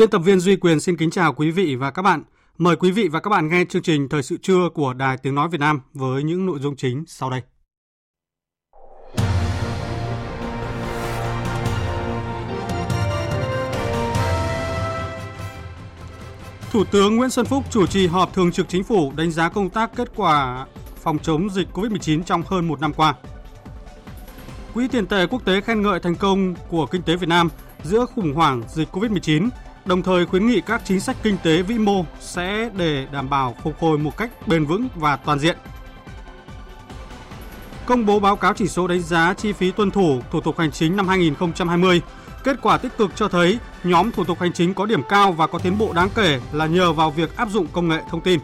Biên tập viên Duy Quyền xin kính chào quý vị và các bạn. Mời quý vị và các bạn nghe chương trình Thời sự trưa của Đài Tiếng Nói Việt Nam với những nội dung chính sau đây. Thủ tướng Nguyễn Xuân Phúc chủ trì họp thường trực chính phủ đánh giá công tác kết quả phòng chống dịch COVID-19 trong hơn một năm qua. Quỹ tiền tệ quốc tế khen ngợi thành công của kinh tế Việt Nam giữa khủng hoảng dịch COVID-19 đồng thời khuyến nghị các chính sách kinh tế vĩ mô sẽ để đảm bảo phục hồi một cách bền vững và toàn diện. Công bố báo cáo chỉ số đánh giá chi phí tuân thủ thủ tục hành chính năm 2020, kết quả tích cực cho thấy nhóm thủ tục hành chính có điểm cao và có tiến bộ đáng kể là nhờ vào việc áp dụng công nghệ thông tin.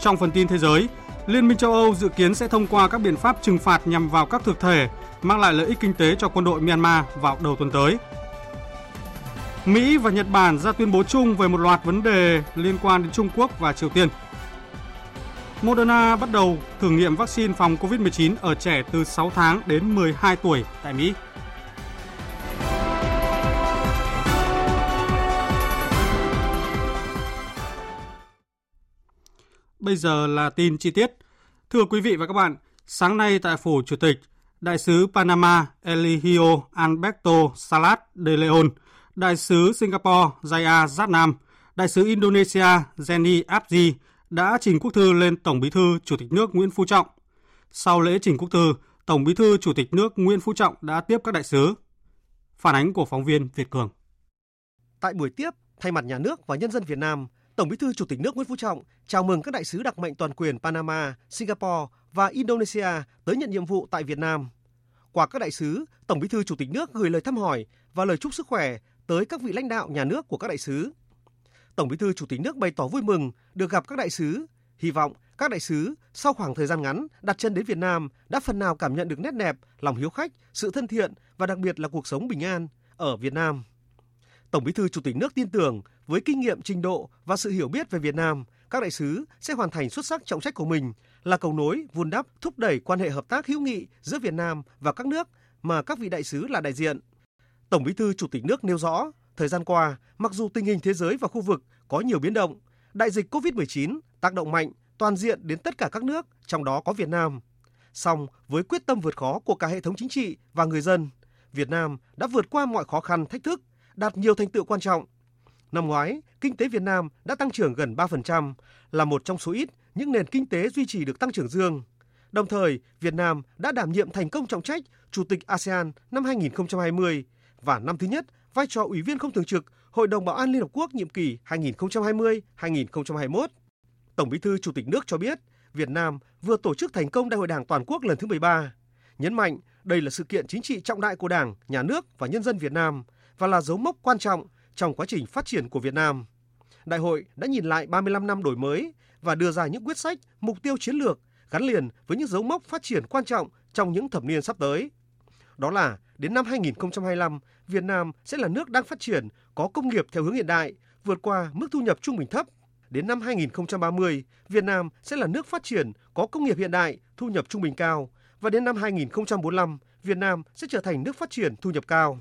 Trong phần tin thế giới, Liên minh châu Âu dự kiến sẽ thông qua các biện pháp trừng phạt nhằm vào các thực thể mang lại lợi ích kinh tế cho quân đội Myanmar vào đầu tuần tới – Mỹ và Nhật Bản ra tuyên bố chung về một loạt vấn đề liên quan đến Trung Quốc và Triều Tiên. Moderna bắt đầu thử nghiệm vaccine phòng COVID-19 ở trẻ từ 6 tháng đến 12 tuổi tại Mỹ. Bây giờ là tin chi tiết. Thưa quý vị và các bạn, sáng nay tại phủ Chủ tịch, Đại sứ Panama Eligio Alberto Salas de Leon – Đại sứ Singapore Jaya Zatnam, Đại sứ Indonesia Jenny Abdi đã trình quốc thư lên Tổng Bí thư Chủ tịch nước Nguyễn Phú Trọng. Sau lễ trình quốc thư, Tổng Bí thư Chủ tịch nước Nguyễn Phú Trọng đã tiếp các đại sứ. Phản ánh của phóng viên Việt Cường. Tại buổi tiếp, thay mặt nhà nước và nhân dân Việt Nam, Tổng Bí thư Chủ tịch nước Nguyễn Phú Trọng chào mừng các đại sứ đặc mệnh toàn quyền Panama, Singapore và Indonesia tới nhận nhiệm vụ tại Việt Nam. Qua các đại sứ, Tổng Bí thư Chủ tịch nước gửi lời thăm hỏi và lời chúc sức khỏe tới các vị lãnh đạo nhà nước của các đại sứ. Tổng Bí thư Chủ tịch nước bày tỏ vui mừng được gặp các đại sứ, hy vọng các đại sứ sau khoảng thời gian ngắn đặt chân đến Việt Nam đã phần nào cảm nhận được nét đẹp, lòng hiếu khách, sự thân thiện và đặc biệt là cuộc sống bình an ở Việt Nam. Tổng Bí thư Chủ tịch nước tin tưởng với kinh nghiệm trình độ và sự hiểu biết về Việt Nam, các đại sứ sẽ hoàn thành xuất sắc trọng trách của mình là cầu nối, vun đắp, thúc đẩy quan hệ hợp tác hữu nghị giữa Việt Nam và các nước mà các vị đại sứ là đại diện. Tổng Bí thư Chủ tịch nước nêu rõ, thời gian qua, mặc dù tình hình thế giới và khu vực có nhiều biến động, đại dịch COVID-19 tác động mạnh toàn diện đến tất cả các nước, trong đó có Việt Nam. Song với quyết tâm vượt khó của cả hệ thống chính trị và người dân, Việt Nam đã vượt qua mọi khó khăn, thách thức, đạt nhiều thành tựu quan trọng. Năm ngoái, kinh tế Việt Nam đã tăng trưởng gần 3%, là một trong số ít những nền kinh tế duy trì được tăng trưởng dương. Đồng thời, Việt Nam đã đảm nhiệm thành công trọng trách Chủ tịch ASEAN năm 2020 và năm thứ nhất vai trò Ủy viên không thường trực Hội đồng Bảo an Liên Hợp Quốc nhiệm kỳ 2020-2021. Tổng Bí thư Chủ tịch nước cho biết, Việt Nam vừa tổ chức thành công Đại hội Đảng toàn quốc lần thứ 13, nhấn mạnh đây là sự kiện chính trị trọng đại của Đảng, Nhà nước và nhân dân Việt Nam và là dấu mốc quan trọng trong quá trình phát triển của Việt Nam. Đại hội đã nhìn lại 35 năm đổi mới và đưa ra những quyết sách, mục tiêu chiến lược gắn liền với những dấu mốc phát triển quan trọng trong những thập niên sắp tới. Đó là đến năm 2025, Việt Nam sẽ là nước đang phát triển, có công nghiệp theo hướng hiện đại, vượt qua mức thu nhập trung bình thấp. Đến năm 2030, Việt Nam sẽ là nước phát triển, có công nghiệp hiện đại, thu nhập trung bình cao. Và đến năm 2045, Việt Nam sẽ trở thành nước phát triển thu nhập cao.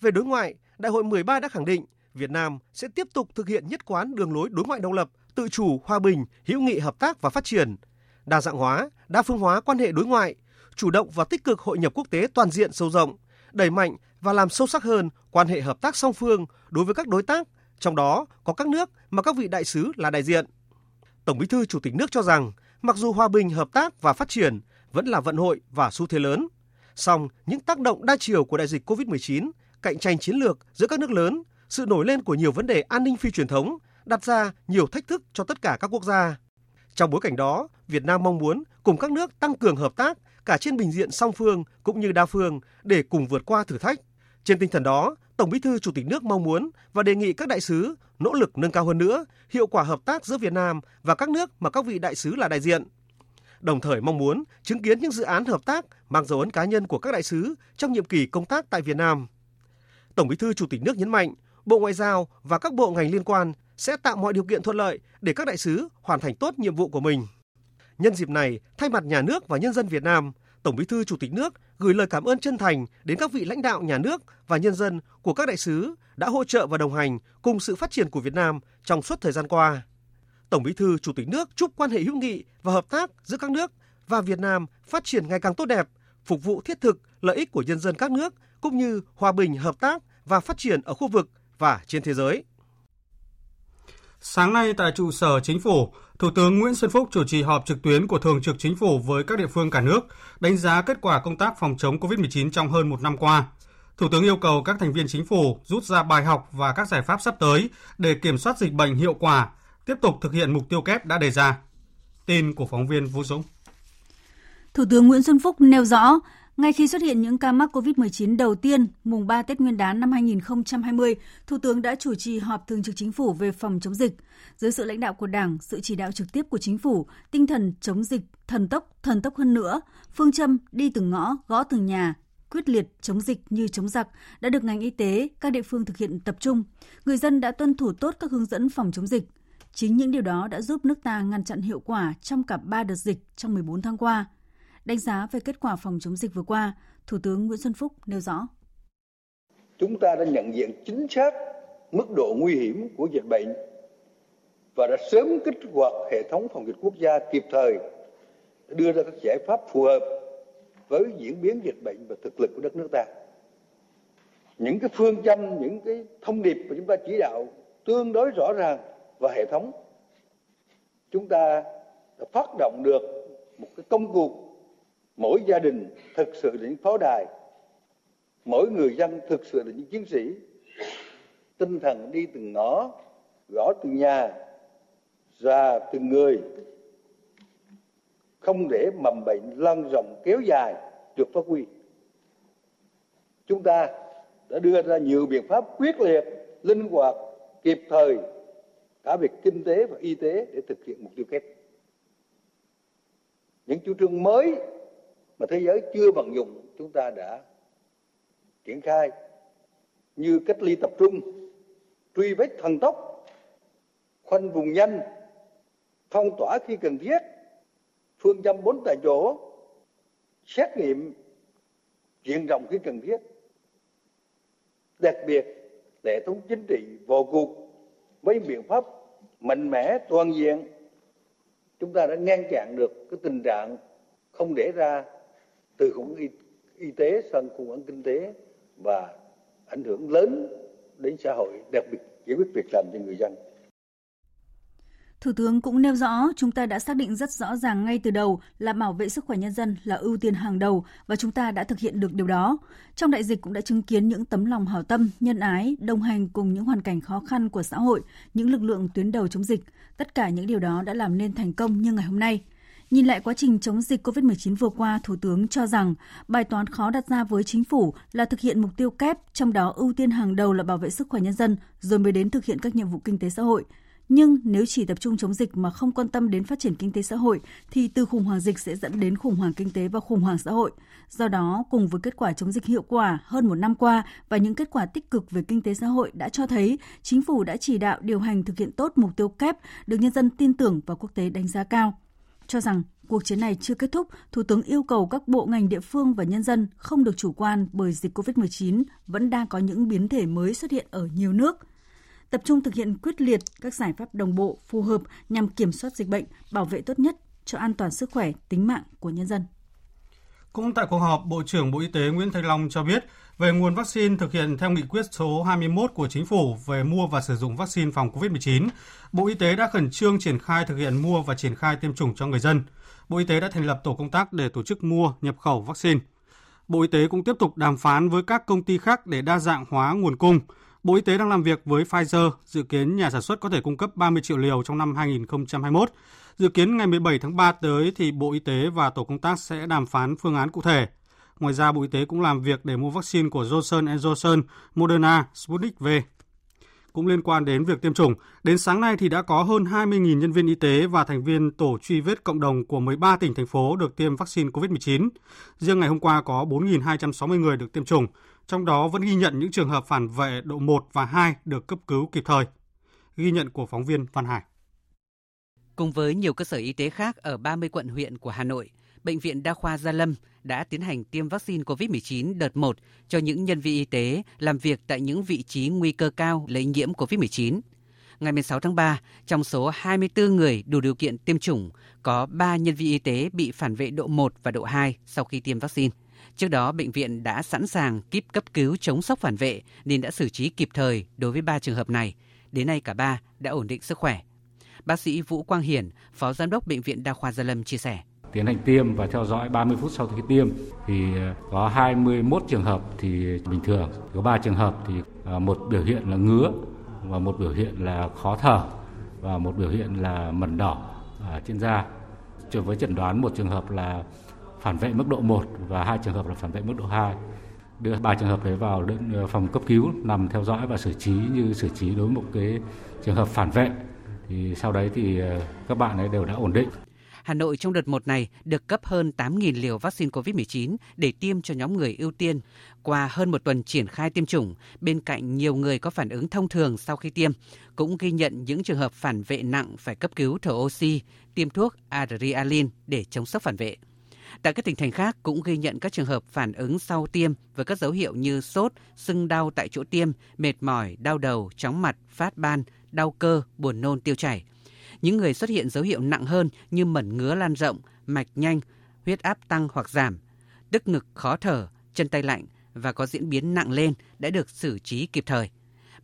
Về đối ngoại, Đại hội 13 đã khẳng định Việt Nam sẽ tiếp tục thực hiện nhất quán đường lối đối ngoại độc lập, tự chủ, hòa bình, hữu nghị hợp tác và phát triển, đa dạng hóa, đa phương hóa quan hệ đối ngoại, chủ động và tích cực hội nhập quốc tế toàn diện sâu rộng, đẩy mạnh và làm sâu sắc hơn quan hệ hợp tác song phương đối với các đối tác, trong đó có các nước mà các vị đại sứ là đại diện. Tổng Bí thư Chủ tịch nước cho rằng, mặc dù hòa bình, hợp tác và phát triển vẫn là vận hội và xu thế lớn, Song, những tác động đa chiều của đại dịch COVID-19, cạnh tranh chiến lược giữa các nước lớn, sự nổi lên của nhiều vấn đề an ninh phi truyền thống đặt ra nhiều thách thức cho tất cả các quốc gia. Trong bối cảnh đó, Việt Nam mong muốn cùng các nước tăng cường hợp tác cả trên bình diện song phương cũng như đa phương để cùng vượt qua thử thách. Trên tinh thần đó, Tổng Bí thư Chủ tịch nước mong muốn và đề nghị các đại sứ nỗ lực nâng cao hơn nữa hiệu quả hợp tác giữa Việt Nam và các nước mà các vị đại sứ là đại diện. Đồng thời mong muốn chứng kiến những dự án hợp tác mang dấu ấn cá nhân của các đại sứ trong nhiệm kỳ công tác tại Việt Nam. Tổng Bí thư Chủ tịch nước nhấn mạnh, Bộ Ngoại giao và các bộ ngành liên quan sẽ tạo mọi điều kiện thuận lợi để các đại sứ hoàn thành tốt nhiệm vụ của mình. Nhân dịp này, thay mặt nhà nước và nhân dân Việt Nam, Tổng Bí thư Chủ tịch nước gửi lời cảm ơn chân thành đến các vị lãnh đạo nhà nước và nhân dân của các đại sứ đã hỗ trợ và đồng hành cùng sự phát triển của Việt Nam trong suốt thời gian qua. Tổng Bí thư Chủ tịch nước chúc quan hệ hữu nghị và hợp tác giữa các nước và Việt Nam phát triển ngày càng tốt đẹp, phục vụ thiết thực lợi ích của nhân dân các nước cũng như hòa bình, hợp tác và phát triển ở khu vực và trên thế giới. Sáng nay tại trụ sở chính phủ, Thủ tướng Nguyễn Xuân Phúc chủ trì họp trực tuyến của Thường trực Chính phủ với các địa phương cả nước, đánh giá kết quả công tác phòng chống COVID-19 trong hơn một năm qua. Thủ tướng yêu cầu các thành viên chính phủ rút ra bài học và các giải pháp sắp tới để kiểm soát dịch bệnh hiệu quả, tiếp tục thực hiện mục tiêu kép đã đề ra. Tin của phóng viên Vũ Dũng. Thủ tướng Nguyễn Xuân Phúc nêu rõ, ngay khi xuất hiện những ca mắc COVID-19 đầu tiên, mùng 3 Tết Nguyên đán năm 2020, Thủ tướng đã chủ trì họp thường trực chính phủ về phòng chống dịch. Dưới sự lãnh đạo của Đảng, sự chỉ đạo trực tiếp của chính phủ, tinh thần chống dịch thần tốc, thần tốc hơn nữa, phương châm đi từng ngõ, gõ từng nhà, quyết liệt chống dịch như chống giặc đã được ngành y tế, các địa phương thực hiện tập trung. Người dân đã tuân thủ tốt các hướng dẫn phòng chống dịch. Chính những điều đó đã giúp nước ta ngăn chặn hiệu quả trong cả 3 đợt dịch trong 14 tháng qua. Đánh giá về kết quả phòng chống dịch vừa qua, Thủ tướng Nguyễn Xuân Phúc nêu rõ. Chúng ta đã nhận diện chính xác mức độ nguy hiểm của dịch bệnh và đã sớm kích hoạt hệ thống phòng dịch quốc gia kịp thời đưa ra các giải pháp phù hợp với diễn biến dịch bệnh và thực lực của đất nước ta. Những cái phương châm, những cái thông điệp mà chúng ta chỉ đạo tương đối rõ ràng và hệ thống. Chúng ta đã phát động được một cái công cuộc mỗi gia đình thực sự là những pháo đài. Mỗi người dân thực sự là những chiến sĩ. Tinh thần đi từng ngõ, gõ từng nhà, ra từng người. Không để mầm bệnh lan rộng kéo dài, được phát huy. Chúng ta đã đưa ra nhiều biện pháp quyết liệt, linh hoạt, kịp thời, cả về kinh tế và y tế để thực hiện mục tiêu kép. Những chủ trương mới mà thế giới chưa vận dụng, chúng ta đã triển khai như cách ly tập trung, truy vết thần tốc, khoanh vùng nhanh, phong tỏa khi cần thiết, phương châm bốn tại chỗ, xét nghiệm diện rộng khi cần thiết. Đặc biệt, hệ thống chính trị vào cuộc với biện pháp mạnh mẽ, toàn diện. Chúng ta đã ngăn chặn được cái tình trạng không để ra từ khủng y, y tế sang khủng hoảng kinh tế và ảnh hưởng lớn đến xã hội, đặc biệt giải quyết việc làm cho người dân. Thủ tướng cũng nêu rõ chúng ta đã xác định rất rõ ràng ngay từ đầu là bảo vệ sức khỏe nhân dân là ưu tiên hàng đầu và chúng ta đã thực hiện được điều đó. Trong đại dịch cũng đã chứng kiến những tấm lòng hảo tâm, nhân ái, đồng hành cùng những hoàn cảnh khó khăn của xã hội, những lực lượng tuyến đầu chống dịch. Tất cả những điều đó đã làm nên thành công như ngày hôm nay – Nhìn lại quá trình chống dịch COVID-19 vừa qua, Thủ tướng cho rằng bài toán khó đặt ra với chính phủ là thực hiện mục tiêu kép, trong đó ưu tiên hàng đầu là bảo vệ sức khỏe nhân dân, rồi mới đến thực hiện các nhiệm vụ kinh tế xã hội. Nhưng nếu chỉ tập trung chống dịch mà không quan tâm đến phát triển kinh tế xã hội thì từ khủng hoảng dịch sẽ dẫn đến khủng hoảng kinh tế và khủng hoảng xã hội. Do đó, cùng với kết quả chống dịch hiệu quả hơn một năm qua và những kết quả tích cực về kinh tế xã hội đã cho thấy chính phủ đã chỉ đạo điều hành thực hiện tốt mục tiêu kép được nhân dân tin tưởng và quốc tế đánh giá cao. Cho rằng cuộc chiến này chưa kết thúc, Thủ tướng yêu cầu các bộ ngành địa phương và nhân dân không được chủ quan bởi dịch COVID-19 vẫn đang có những biến thể mới xuất hiện ở nhiều nước. Tập trung thực hiện quyết liệt các giải pháp đồng bộ, phù hợp nhằm kiểm soát dịch bệnh, bảo vệ tốt nhất cho an toàn sức khỏe, tính mạng của nhân dân. Cũng tại cuộc họp, Bộ trưởng Bộ Y tế Nguyễn Thanh Long cho biết về nguồn vaccine thực hiện theo nghị quyết số 21 của Chính phủ về mua và sử dụng vaccine phòng COVID-19, Bộ Y tế đã khẩn trương triển khai thực hiện mua và triển khai tiêm chủng cho người dân. Bộ Y tế đã thành lập tổ công tác để tổ chức mua, nhập khẩu vaccine. Bộ Y tế cũng tiếp tục đàm phán với các công ty khác để đa dạng hóa nguồn cung. Bộ Y tế đang làm việc với Pfizer, dự kiến nhà sản xuất có thể cung cấp 30 triệu liều trong năm 2021. Dự kiến ngày 17 tháng 3 tới thì Bộ Y tế và tổ công tác sẽ đàm phán phương án cụ thể. Ngoài ra, Bộ Y tế cũng làm việc để mua vaccine của Johnson Johnson, Moderna, Sputnik V. Cũng liên quan đến việc tiêm chủng, đến sáng nay thì đã có hơn 20.000 nhân viên y tế và thành viên tổ truy vết cộng đồng của 13 tỉnh thành phố được tiêm vaccine COVID-19. Riêng ngày hôm qua có 4.260 người được tiêm chủng, trong đó vẫn ghi nhận những trường hợp phản vệ độ 1 và 2 được cấp cứu kịp thời. Ghi nhận của phóng viên Văn Hải. Cùng với nhiều cơ sở y tế khác ở 30 quận huyện của Hà Nội, Bệnh viện Đa khoa Gia Lâm đã tiến hành tiêm vaccine COVID-19 đợt 1 cho những nhân viên y tế làm việc tại những vị trí nguy cơ cao lây nhiễm COVID-19. Ngày 16 tháng 3, trong số 24 người đủ điều kiện tiêm chủng, có 3 nhân viên y tế bị phản vệ độ 1 và độ 2 sau khi tiêm vaccine. Trước đó, bệnh viện đã sẵn sàng kíp cấp cứu chống sốc phản vệ nên đã xử trí kịp thời đối với 3 trường hợp này. Đến nay cả ba đã ổn định sức khỏe. Bác sĩ Vũ Quang Hiển, Phó Giám đốc Bệnh viện Đa khoa Gia Lâm chia sẻ. Tiến hành tiêm và theo dõi 30 phút sau khi tiêm thì ờ, có 21 trường hợp thì bình thường, có 3 trường hợp thì ờ, một biểu hiện là ngứa và một biểu hiện là khó thở và một biểu hiện là mẩn đỏ trên da. Trở Với chẩn đoán một trường hợp là phản vệ mức độ 1 và hai trường hợp là phản vệ mức độ 2 đưa ba trường hợp đấy vào đơn ờ, phòng cấp cứu nằm theo dõi và xử trí như xử trí đối với một cái trường hợp phản vệ thì sau đấy thì ờ, các bạn ấy đều đã ổn định Hà Nội trong đợt 1 này được cấp hơn 8.000 liều vaccine COVID-19 để tiêm cho nhóm người ưu tiên. Qua hơn một tuần triển khai tiêm chủng, bên cạnh nhiều người có phản ứng thông thường sau khi tiêm, cũng ghi nhận những trường hợp phản vệ nặng phải cấp cứu thở oxy, tiêm thuốc adrenaline để chống sốc phản vệ. Tại các tỉnh thành khác cũng ghi nhận các trường hợp phản ứng sau tiêm với các dấu hiệu như sốt, sưng đau tại chỗ tiêm, mệt mỏi, đau đầu, chóng mặt, phát ban, đau cơ, buồn nôn, tiêu chảy – những người xuất hiện dấu hiệu nặng hơn như mẩn ngứa lan rộng, mạch nhanh, huyết áp tăng hoặc giảm, tức ngực khó thở, chân tay lạnh và có diễn biến nặng lên đã được xử trí kịp thời.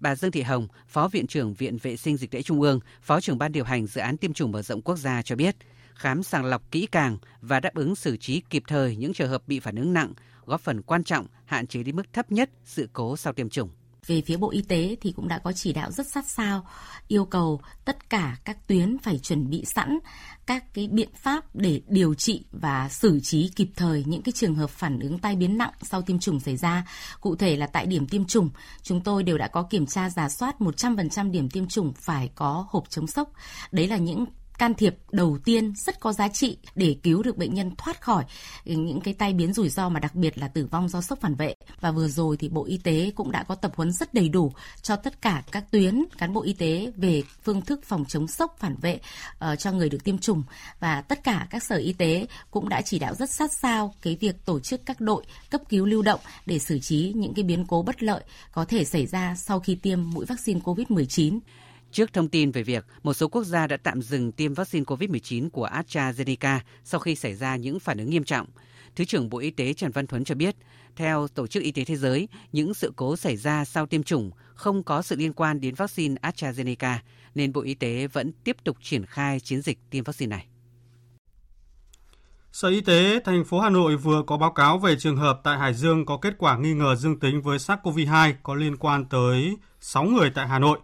Bà Dương Thị Hồng, Phó Viện trưởng Viện Vệ sinh Dịch tễ Trung ương, Phó trưởng Ban điều hành dự án tiêm chủng mở rộng quốc gia cho biết, khám sàng lọc kỹ càng và đáp ứng xử trí kịp thời những trường hợp bị phản ứng nặng, góp phần quan trọng hạn chế đến mức thấp nhất sự cố sau tiêm chủng. Về phía Bộ Y tế thì cũng đã có chỉ đạo rất sát sao, yêu cầu tất cả các tuyến phải chuẩn bị sẵn các cái biện pháp để điều trị và xử trí kịp thời những cái trường hợp phản ứng tai biến nặng sau tiêm chủng xảy ra. Cụ thể là tại điểm tiêm chủng, chúng tôi đều đã có kiểm tra giả soát 100% điểm tiêm chủng phải có hộp chống sốc. Đấy là những can thiệp đầu tiên rất có giá trị để cứu được bệnh nhân thoát khỏi những cái tai biến rủi ro mà đặc biệt là tử vong do sốc phản vệ. Và vừa rồi thì Bộ Y tế cũng đã có tập huấn rất đầy đủ cho tất cả các tuyến cán bộ y tế về phương thức phòng chống sốc phản vệ uh, cho người được tiêm chủng và tất cả các sở y tế cũng đã chỉ đạo rất sát sao cái việc tổ chức các đội cấp cứu lưu động để xử trí những cái biến cố bất lợi có thể xảy ra sau khi tiêm mũi vaccine COVID-19. Trước thông tin về việc một số quốc gia đã tạm dừng tiêm vaccine COVID-19 của AstraZeneca sau khi xảy ra những phản ứng nghiêm trọng, Thứ trưởng Bộ Y tế Trần Văn Thuấn cho biết, theo Tổ chức Y tế Thế giới, những sự cố xảy ra sau tiêm chủng không có sự liên quan đến vaccine AstraZeneca, nên Bộ Y tế vẫn tiếp tục triển khai chiến dịch tiêm vaccine này. Sở Y tế thành phố Hà Nội vừa có báo cáo về trường hợp tại Hải Dương có kết quả nghi ngờ dương tính với SARS-CoV-2 có liên quan tới 6 người tại Hà Nội.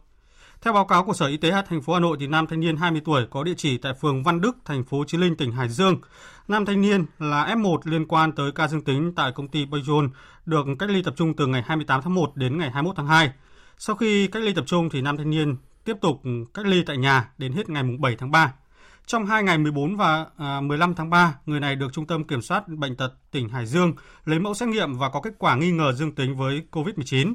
Theo báo cáo của Sở Y tế thành phố Hà Nội thì nam thanh niên 20 tuổi có địa chỉ tại phường Văn Đức, thành phố Chí Linh, tỉnh Hải Dương. Nam thanh niên là F1 liên quan tới ca dương tính tại công ty Bayjon được cách ly tập trung từ ngày 28 tháng 1 đến ngày 21 tháng 2. Sau khi cách ly tập trung thì nam thanh niên tiếp tục cách ly tại nhà đến hết ngày 7 tháng 3. Trong 2 ngày 14 và à, 15 tháng 3, người này được Trung tâm Kiểm soát Bệnh tật tỉnh Hải Dương lấy mẫu xét nghiệm và có kết quả nghi ngờ dương tính với COVID-19.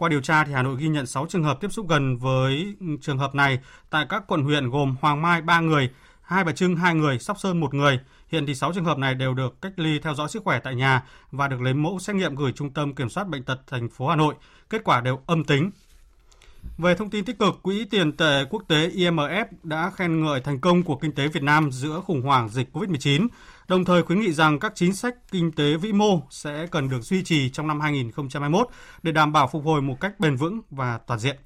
Qua điều tra thì Hà Nội ghi nhận 6 trường hợp tiếp xúc gần với trường hợp này tại các quận huyện gồm Hoàng Mai 3 người, Hai Bà Trưng 2 người, Sóc Sơn 1 người. Hiện thì 6 trường hợp này đều được cách ly theo dõi sức khỏe tại nhà và được lấy mẫu xét nghiệm gửi Trung tâm Kiểm soát bệnh tật thành phố Hà Nội. Kết quả đều âm tính. Về thông tin tích cực, Quỹ tiền tệ quốc tế IMF đã khen ngợi thành công của kinh tế Việt Nam giữa khủng hoảng dịch COVID-19 đồng thời khuyến nghị rằng các chính sách kinh tế vĩ mô sẽ cần được duy trì trong năm 2021 để đảm bảo phục hồi một cách bền vững và toàn diện.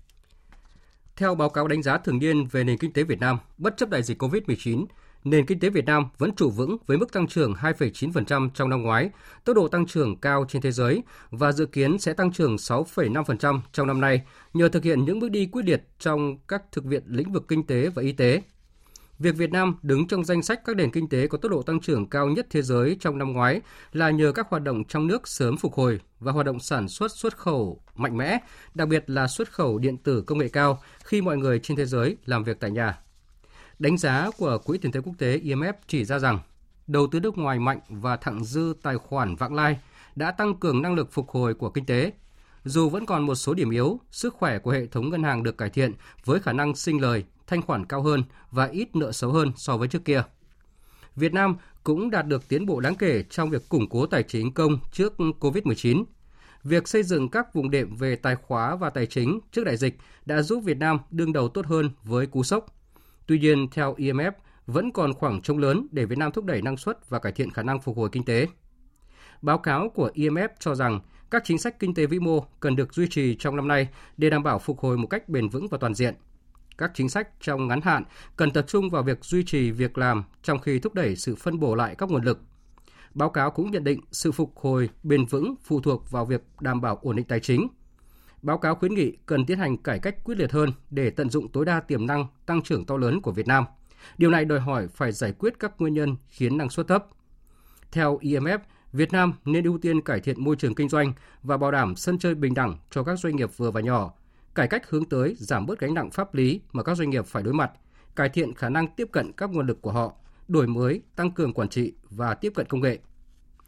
Theo báo cáo đánh giá thường niên về nền kinh tế Việt Nam, bất chấp đại dịch COVID-19, nền kinh tế Việt Nam vẫn trụ vững với mức tăng trưởng 2,9% trong năm ngoái, tốc độ tăng trưởng cao trên thế giới và dự kiến sẽ tăng trưởng 6,5% trong năm nay nhờ thực hiện những bước đi quyết liệt trong các thực viện lĩnh vực kinh tế và y tế. Việc Việt Nam đứng trong danh sách các nền kinh tế có tốc độ tăng trưởng cao nhất thế giới trong năm ngoái là nhờ các hoạt động trong nước sớm phục hồi và hoạt động sản xuất xuất khẩu mạnh mẽ, đặc biệt là xuất khẩu điện tử công nghệ cao khi mọi người trên thế giới làm việc tại nhà. Đánh giá của Quỹ tiền tệ quốc tế IMF chỉ ra rằng đầu tư nước ngoài mạnh và thặng dư tài khoản vãng lai đã tăng cường năng lực phục hồi của kinh tế. Dù vẫn còn một số điểm yếu, sức khỏe của hệ thống ngân hàng được cải thiện với khả năng sinh lời, thanh khoản cao hơn và ít nợ xấu hơn so với trước kia. Việt Nam cũng đạt được tiến bộ đáng kể trong việc củng cố tài chính công trước COVID-19. Việc xây dựng các vùng đệm về tài khóa và tài chính trước đại dịch đã giúp Việt Nam đương đầu tốt hơn với cú sốc. Tuy nhiên, theo IMF, vẫn còn khoảng trống lớn để Việt Nam thúc đẩy năng suất và cải thiện khả năng phục hồi kinh tế. Báo cáo của IMF cho rằng các chính sách kinh tế vĩ mô cần được duy trì trong năm nay để đảm bảo phục hồi một cách bền vững và toàn diện. Các chính sách trong ngắn hạn cần tập trung vào việc duy trì việc làm trong khi thúc đẩy sự phân bổ lại các nguồn lực. Báo cáo cũng nhận định sự phục hồi bền vững phụ thuộc vào việc đảm bảo ổn định tài chính, Báo cáo khuyến nghị cần tiến hành cải cách quyết liệt hơn để tận dụng tối đa tiềm năng tăng trưởng to lớn của Việt Nam. Điều này đòi hỏi phải giải quyết các nguyên nhân khiến năng suất thấp. Theo IMF, Việt Nam nên ưu tiên cải thiện môi trường kinh doanh và bảo đảm sân chơi bình đẳng cho các doanh nghiệp vừa và nhỏ, cải cách hướng tới giảm bớt gánh nặng pháp lý mà các doanh nghiệp phải đối mặt, cải thiện khả năng tiếp cận các nguồn lực của họ, đổi mới, tăng cường quản trị và tiếp cận công nghệ –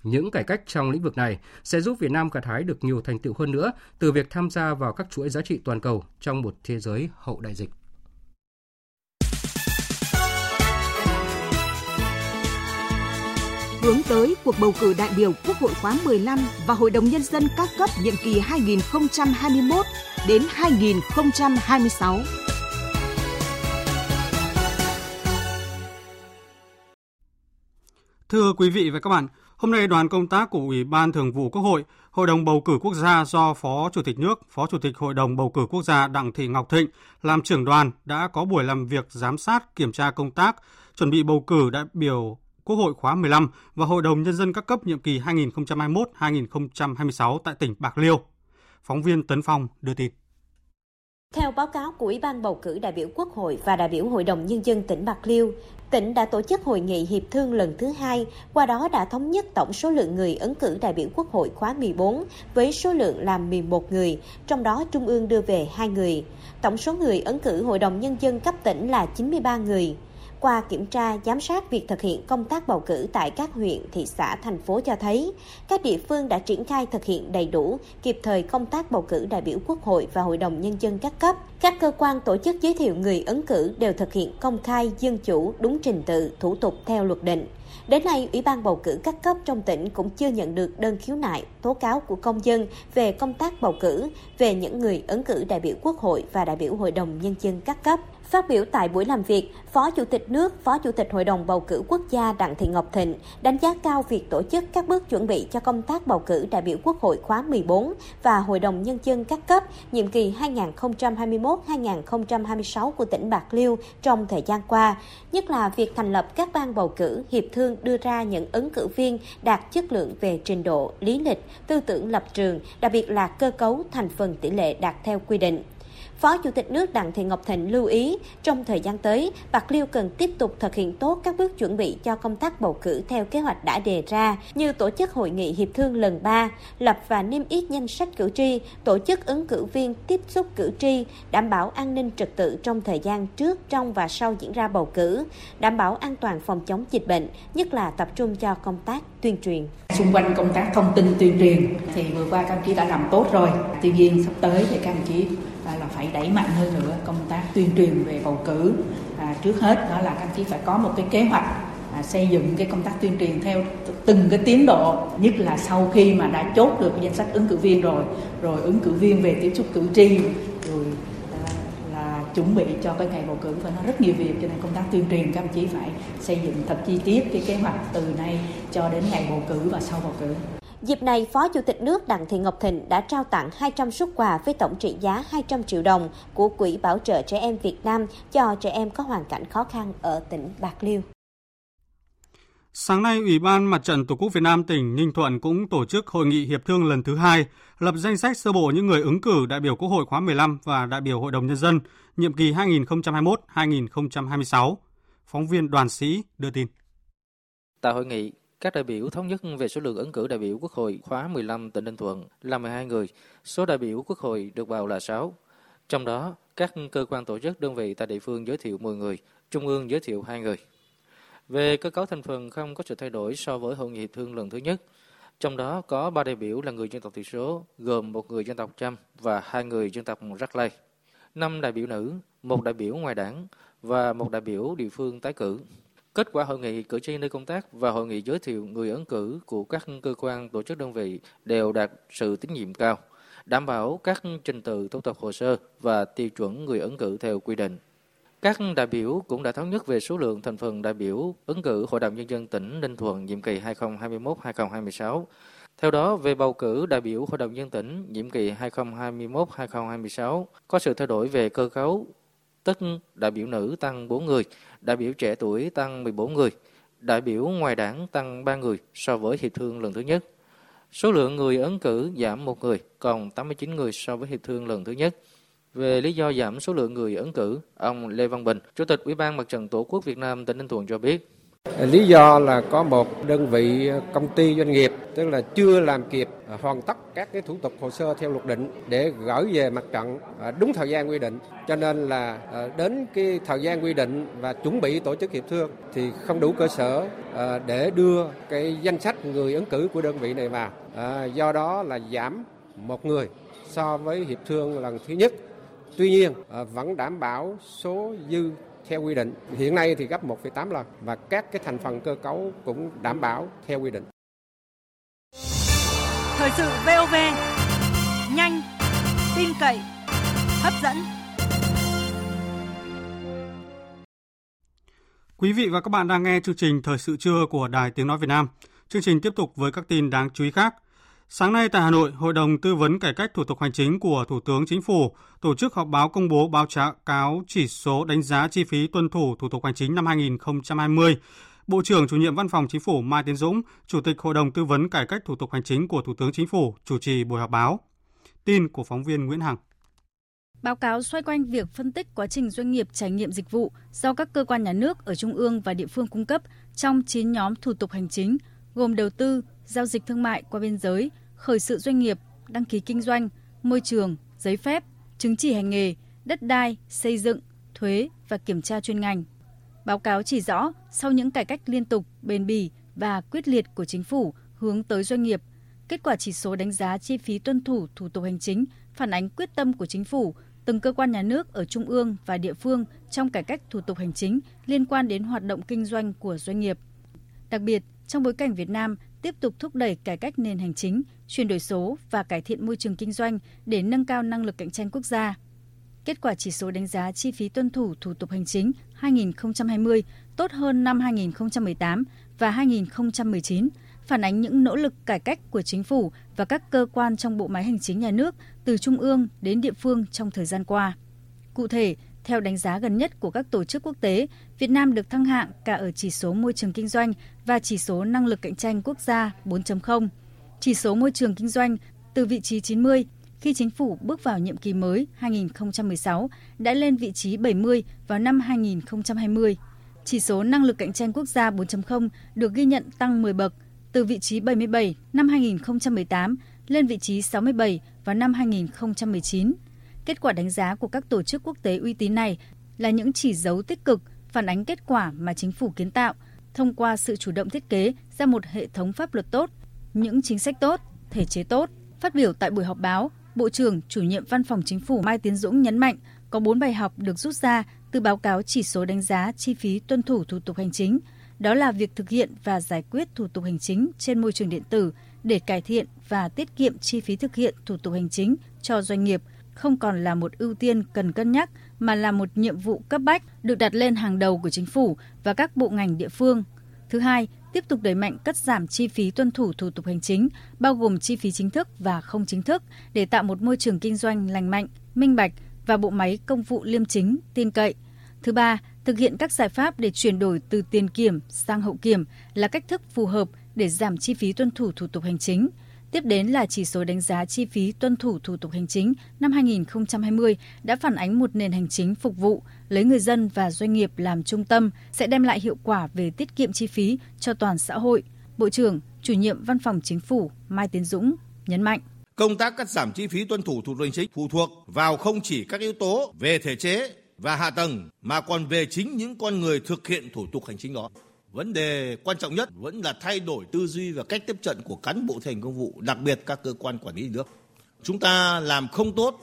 những cải cách trong lĩnh vực này sẽ giúp Việt Nam gặt hái được nhiều thành tựu hơn nữa từ việc tham gia vào các chuỗi giá trị toàn cầu trong một thế giới hậu đại dịch. Hướng tới cuộc bầu cử đại biểu Quốc hội khóa 15 và Hội đồng Nhân dân các cấp nhiệm kỳ 2021 đến 2026. Thưa quý vị và các bạn, Hôm nay, đoàn công tác của Ủy ban Thường vụ Quốc hội, Hội đồng bầu cử quốc gia do Phó Chủ tịch nước, Phó Chủ tịch Hội đồng bầu cử quốc gia Đặng Thị Ngọc Thịnh làm trưởng đoàn đã có buổi làm việc giám sát kiểm tra công tác chuẩn bị bầu cử đại biểu Quốc hội khóa 15 và Hội đồng Nhân dân các cấp nhiệm kỳ 2021-2026 tại tỉnh Bạc Liêu. Phóng viên Tấn Phong đưa tin. Theo báo cáo của Ủy ban bầu cử đại biểu Quốc hội và đại biểu Hội đồng Nhân dân tỉnh Bạc Liêu, tỉnh đã tổ chức hội nghị hiệp thương lần thứ hai, qua đó đã thống nhất tổng số lượng người ứng cử đại biểu Quốc hội khóa 14 với số lượng là 11 người, trong đó Trung ương đưa về 2 người. Tổng số người ứng cử Hội đồng Nhân dân cấp tỉnh là 93 người. Qua kiểm tra, giám sát việc thực hiện công tác bầu cử tại các huyện, thị xã, thành phố cho thấy, các địa phương đã triển khai thực hiện đầy đủ, kịp thời công tác bầu cử đại biểu Quốc hội và Hội đồng Nhân dân các cấp. Các cơ quan tổ chức giới thiệu người ứng cử đều thực hiện công khai, dân chủ, đúng trình tự, thủ tục theo luật định. Đến nay, Ủy ban bầu cử các cấp trong tỉnh cũng chưa nhận được đơn khiếu nại, tố cáo của công dân về công tác bầu cử, về những người ứng cử đại biểu Quốc hội và đại biểu Hội đồng Nhân dân các cấp. Phát biểu tại buổi làm việc, Phó Chủ tịch nước, Phó Chủ tịch Hội đồng bầu cử quốc gia Đặng Thị Ngọc Thịnh đánh giá cao việc tổ chức các bước chuẩn bị cho công tác bầu cử đại biểu Quốc hội khóa 14 và Hội đồng Nhân dân các cấp nhiệm kỳ 2021-2026 của tỉnh Bạc Liêu trong thời gian qua, nhất là việc thành lập các ban bầu cử hiệp thương đưa ra những ứng cử viên đạt chất lượng về trình độ, lý lịch, tư tưởng lập trường, đặc biệt là cơ cấu thành phần tỷ lệ đạt theo quy định. Phó Chủ tịch nước Đặng Thị Ngọc Thịnh lưu ý, trong thời gian tới, Bạc Liêu cần tiếp tục thực hiện tốt các bước chuẩn bị cho công tác bầu cử theo kế hoạch đã đề ra, như tổ chức hội nghị hiệp thương lần 3, lập và niêm yết danh sách cử tri, tổ chức ứng cử viên tiếp xúc cử tri, đảm bảo an ninh trật tự trong thời gian trước, trong và sau diễn ra bầu cử, đảm bảo an toàn phòng chống dịch bệnh, nhất là tập trung cho công tác tuyên truyền. Xung quanh công tác thông tin tuyên truyền thì vừa qua các đồng chí đã làm tốt rồi. Tuy nhiên sắp tới thì các đồng chí là phải đẩy mạnh hơn nữa công tác tuyên truyền về bầu cử. À, trước hết đó là các anh chị phải có một cái kế hoạch à, xây dựng cái công tác tuyên truyền theo từng cái tiến độ nhất là sau khi mà đã chốt được danh sách ứng cử viên rồi rồi ứng cử viên về tiếp xúc cử tri rồi à, là chuẩn bị cho cái ngày bầu cử. Và nó rất nhiều việc cho nên công tác tuyên truyền các anh chị phải xây dựng thật chi tiết cái kế hoạch từ nay cho đến ngày bầu cử và sau bầu cử. Dịp này, Phó Chủ tịch nước Đặng Thị Ngọc Thịnh đã trao tặng 200 xuất quà với tổng trị giá 200 triệu đồng của Quỹ Bảo trợ Trẻ Em Việt Nam cho trẻ em có hoàn cảnh khó khăn ở tỉnh Bạc Liêu. Sáng nay, Ủy ban Mặt trận Tổ quốc Việt Nam tỉnh Ninh Thuận cũng tổ chức hội nghị hiệp thương lần thứ hai, lập danh sách sơ bộ những người ứng cử đại biểu Quốc hội khóa 15 và đại biểu Hội đồng Nhân dân nhiệm kỳ 2021-2026. Phóng viên Đoàn Sĩ đưa tin. Tại hội nghị, các đại biểu thống nhất về số lượng ứng cử đại biểu Quốc hội khóa 15 tỉnh Ninh Thuận là 12 người, số đại biểu Quốc hội được bầu là 6. Trong đó, các cơ quan tổ chức đơn vị tại địa phương giới thiệu 10 người, trung ương giới thiệu 2 người. Về cơ cấu thành phần không có sự thay đổi so với hội nghị hiệp thương lần thứ nhất. Trong đó có 3 đại biểu là người dân tộc thiểu số, gồm một người dân tộc Chăm và hai người dân tộc Rắc Lây. 5 đại biểu nữ, một đại biểu ngoài đảng và một đại biểu địa phương tái cử. Kết quả hội nghị cử tri nơi công tác và hội nghị giới thiệu người ứng cử của các cơ quan tổ chức đơn vị đều đạt sự tín nhiệm cao, đảm bảo các trình tự thủ tục hồ sơ và tiêu chuẩn người ứng cử theo quy định. Các đại biểu cũng đã thống nhất về số lượng thành phần đại biểu ứng cử Hội đồng Nhân dân tỉnh Ninh Thuận nhiệm kỳ 2021-2026. Theo đó, về bầu cử đại biểu Hội đồng Nhân tỉnh nhiệm kỳ 2021-2026 có sự thay đổi về cơ cấu, tức đại biểu nữ tăng 4 người, đại biểu trẻ tuổi tăng 14 người, đại biểu ngoài đảng tăng 3 người so với hiệp thương lần thứ nhất. Số lượng người ứng cử giảm một người, còn 89 người so với hiệp thương lần thứ nhất. Về lý do giảm số lượng người ứng cử, ông Lê Văn Bình, Chủ tịch Ủy ban Mặt trận Tổ quốc Việt Nam tỉnh Ninh Thuận cho biết. Lý do là có một đơn vị ờ, công ty doanh nghiệp, tức là chưa làm kịp ờ, hoàn tất các cái thủ tục hồ sơ theo luật định để gửi về mặt trận đúng thời gian quy định. Cho nên là ờ, đến cái thời gian quy định và chuẩn bị tổ chức hiệp thương thì không đủ cơ sở để đưa cái danh sách người ứng cử của đơn vị này vào. Do đó là giảm một người so với hiệp thương lần thứ nhất Tuy nhiên vẫn đảm bảo số dư theo quy định. Hiện nay thì gấp 1,8 lần và các cái thành phần cơ cấu cũng đảm bảo theo quy định. Thời sự VOV nhanh, tin cậy, hấp dẫn. Quý vị và các bạn đang nghe chương trình Thời sự trưa của Đài Tiếng Nói Việt Nam. Chương trình tiếp tục với các tin đáng chú ý khác. Sáng nay tại Hà Nội, Hội đồng Tư vấn Cải cách Thủ tục Hành chính của Thủ tướng Chính phủ tổ chức họp báo công bố báo cáo chỉ số đánh giá chi phí tuân thủ thủ tục hành chính năm 2020. Bộ trưởng chủ nhiệm Văn phòng Chính phủ Mai Tiến Dũng, Chủ tịch Hội đồng Tư vấn Cải cách Thủ tục Hành chính của Thủ tướng Chính phủ chủ trì buổi họp báo. Tin của phóng viên Nguyễn Hằng. Báo cáo xoay quanh việc phân tích quá trình doanh nghiệp trải nghiệm dịch vụ do các cơ quan nhà nước ở trung ương và địa phương cung cấp trong 9 nhóm thủ tục hành chính, gồm đầu tư, giao dịch thương mại qua biên giới, khởi sự doanh nghiệp, đăng ký kinh doanh, môi trường, giấy phép, chứng chỉ hành nghề, đất đai, xây dựng, thuế và kiểm tra chuyên ngành. Báo cáo chỉ rõ, sau những cải cách liên tục, bền bỉ và quyết liệt của chính phủ hướng tới doanh nghiệp, kết quả chỉ số đánh giá chi phí tuân thủ thủ tục hành chính phản ánh quyết tâm của chính phủ, từng cơ quan nhà nước ở trung ương và địa phương trong cải cách thủ tục hành chính liên quan đến hoạt động kinh doanh của doanh nghiệp. Đặc biệt, trong bối cảnh Việt Nam tiếp tục thúc đẩy cải cách nền hành chính, chuyển đổi số và cải thiện môi trường kinh doanh để nâng cao năng lực cạnh tranh quốc gia. Kết quả chỉ số đánh giá chi phí tuân thủ thủ tục hành chính 2020 tốt hơn năm 2018 và 2019, phản ánh những nỗ lực cải cách của chính phủ và các cơ quan trong bộ máy hành chính nhà nước từ trung ương đến địa phương trong thời gian qua. Cụ thể, theo đánh giá gần nhất của các tổ chức quốc tế, Việt Nam được thăng hạng cả ở chỉ số môi trường kinh doanh và chỉ số năng lực cạnh tranh quốc gia 4.0. Chỉ số môi trường kinh doanh từ vị trí 90 khi chính phủ bước vào nhiệm kỳ mới 2016 đã lên vị trí 70 vào năm 2020. Chỉ số năng lực cạnh tranh quốc gia 4.0 được ghi nhận tăng 10 bậc từ vị trí 77 năm 2018 lên vị trí 67 vào năm 2019. Kết quả đánh giá của các tổ chức quốc tế uy tín này là những chỉ dấu tích cực phản ánh kết quả mà chính phủ kiến tạo thông qua sự chủ động thiết kế ra một hệ thống pháp luật tốt, những chính sách tốt, thể chế tốt. Phát biểu tại buổi họp báo, Bộ trưởng chủ nhiệm Văn phòng Chính phủ Mai Tiến Dũng nhấn mạnh có 4 bài học được rút ra từ báo cáo chỉ số đánh giá chi phí tuân thủ thủ tục hành chính. Đó là việc thực hiện và giải quyết thủ tục hành chính trên môi trường điện tử để cải thiện và tiết kiệm chi phí thực hiện thủ tục hành chính cho doanh nghiệp – không còn là một ưu tiên cần cân nhắc mà là một nhiệm vụ cấp bách được đặt lên hàng đầu của chính phủ và các bộ ngành địa phương. Thứ hai, tiếp tục đẩy mạnh cắt giảm chi phí tuân thủ thủ tục hành chính, bao gồm chi phí chính thức và không chính thức để tạo một môi trường kinh doanh lành mạnh, minh bạch và bộ máy công vụ liêm chính, tin cậy. Thứ ba, thực hiện các giải pháp để chuyển đổi từ tiền kiểm sang hậu kiểm là cách thức phù hợp để giảm chi phí tuân thủ thủ tục hành chính. Tiếp đến là chỉ số đánh giá chi phí tuân thủ thủ tục hành chính năm 2020 đã phản ánh một nền hành chính phục vụ, lấy người dân và doanh nghiệp làm trung tâm sẽ đem lại hiệu quả về tiết kiệm chi phí cho toàn xã hội. Bộ trưởng, chủ nhiệm Văn phòng Chính phủ Mai Tiến Dũng nhấn mạnh. Công tác cắt giảm chi phí tuân thủ thủ tục hành chính phụ thuộc vào không chỉ các yếu tố về thể chế và hạ tầng mà còn về chính những con người thực hiện thủ tục hành chính đó. Vấn đề quan trọng nhất vẫn là thay đổi tư duy và cách tiếp cận của cán bộ thi hành công vụ, đặc biệt các cơ quan quản lý nhà nước. Chúng ta làm không tốt,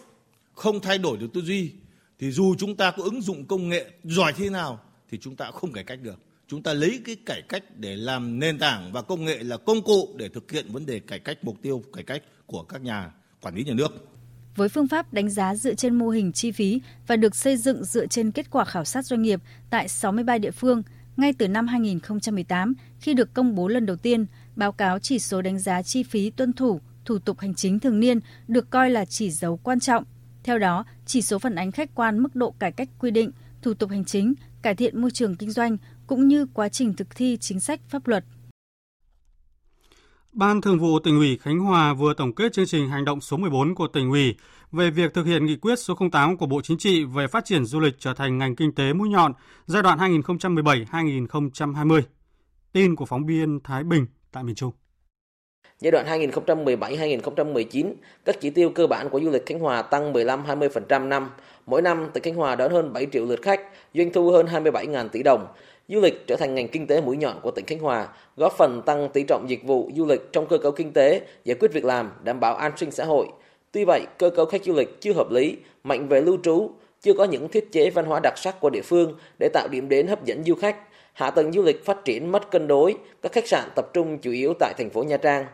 không thay đổi được tư duy thì dù chúng ta có ứng dụng công nghệ giỏi thế nào thì chúng ta không cải cách được. Chúng ta lấy cái cải cách để làm nền tảng và công nghệ là công cụ để thực hiện vấn đề cải cách mục tiêu cải cách của các nhà quản lý nhà nước với phương pháp đánh giá dựa trên mô hình chi phí và được xây dựng dựa trên kết quả khảo sát doanh nghiệp tại 63 địa phương ngay từ năm 2018 khi được công bố lần đầu tiên, báo cáo chỉ số đánh giá chi phí tuân thủ thủ tục hành chính thường niên được coi là chỉ dấu quan trọng. Theo đó, chỉ số phản ánh khách quan mức độ cải cách quy định, thủ tục hành chính, cải thiện môi trường kinh doanh cũng như quá trình thực thi chính sách pháp luật. Ban Thường vụ tỉnh ủy Khánh Hòa vừa tổng kết chương trình hành động số 14 của tỉnh ủy về việc thực hiện nghị quyết số 08 của Bộ Chính trị về phát triển du lịch trở thành ngành kinh tế mũi nhọn giai đoạn 2017-2020. Tin của phóng viên Thái Bình tại miền Trung. Giai đoạn 2017-2019, các chỉ tiêu cơ bản của du lịch Khánh Hòa tăng 15-20% năm. Mỗi năm, tỉnh Khánh Hòa đón hơn 7 triệu lượt khách, doanh thu hơn 27.000 tỷ đồng. Du lịch trở thành ngành kinh tế mũi nhọn của tỉnh Khánh Hòa, góp phần tăng tỷ trọng dịch vụ du lịch trong cơ cấu kinh tế, giải quyết việc làm, đảm bảo an sinh xã hội. Tuy vậy, cơ cấu khách du lịch chưa hợp lý, mạnh về lưu trú, chưa có những thiết chế văn hóa đặc sắc của địa phương để tạo điểm đến hấp dẫn du khách. Hạ tầng du lịch phát triển mất cân đối, các khách sạn tập trung chủ yếu tại thành phố Nha Trang.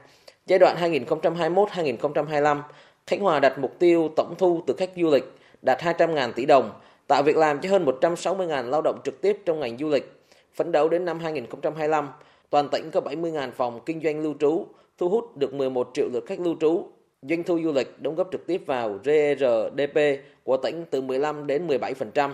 Giai đoạn 2021-2025, Khánh Hòa đặt mục tiêu tổng thu từ khách du lịch đạt 200.000 tỷ đồng, tạo việc làm cho hơn 160.000 lao động trực tiếp trong ngành du lịch. Phấn đấu đến năm 2025, toàn tỉnh có 70.000 phòng kinh doanh lưu trú, thu hút được 11 triệu lượt khách lưu trú. Doanh thu du lịch đóng góp trực tiếp vào GRDP của tỉnh từ 15 đến 17%.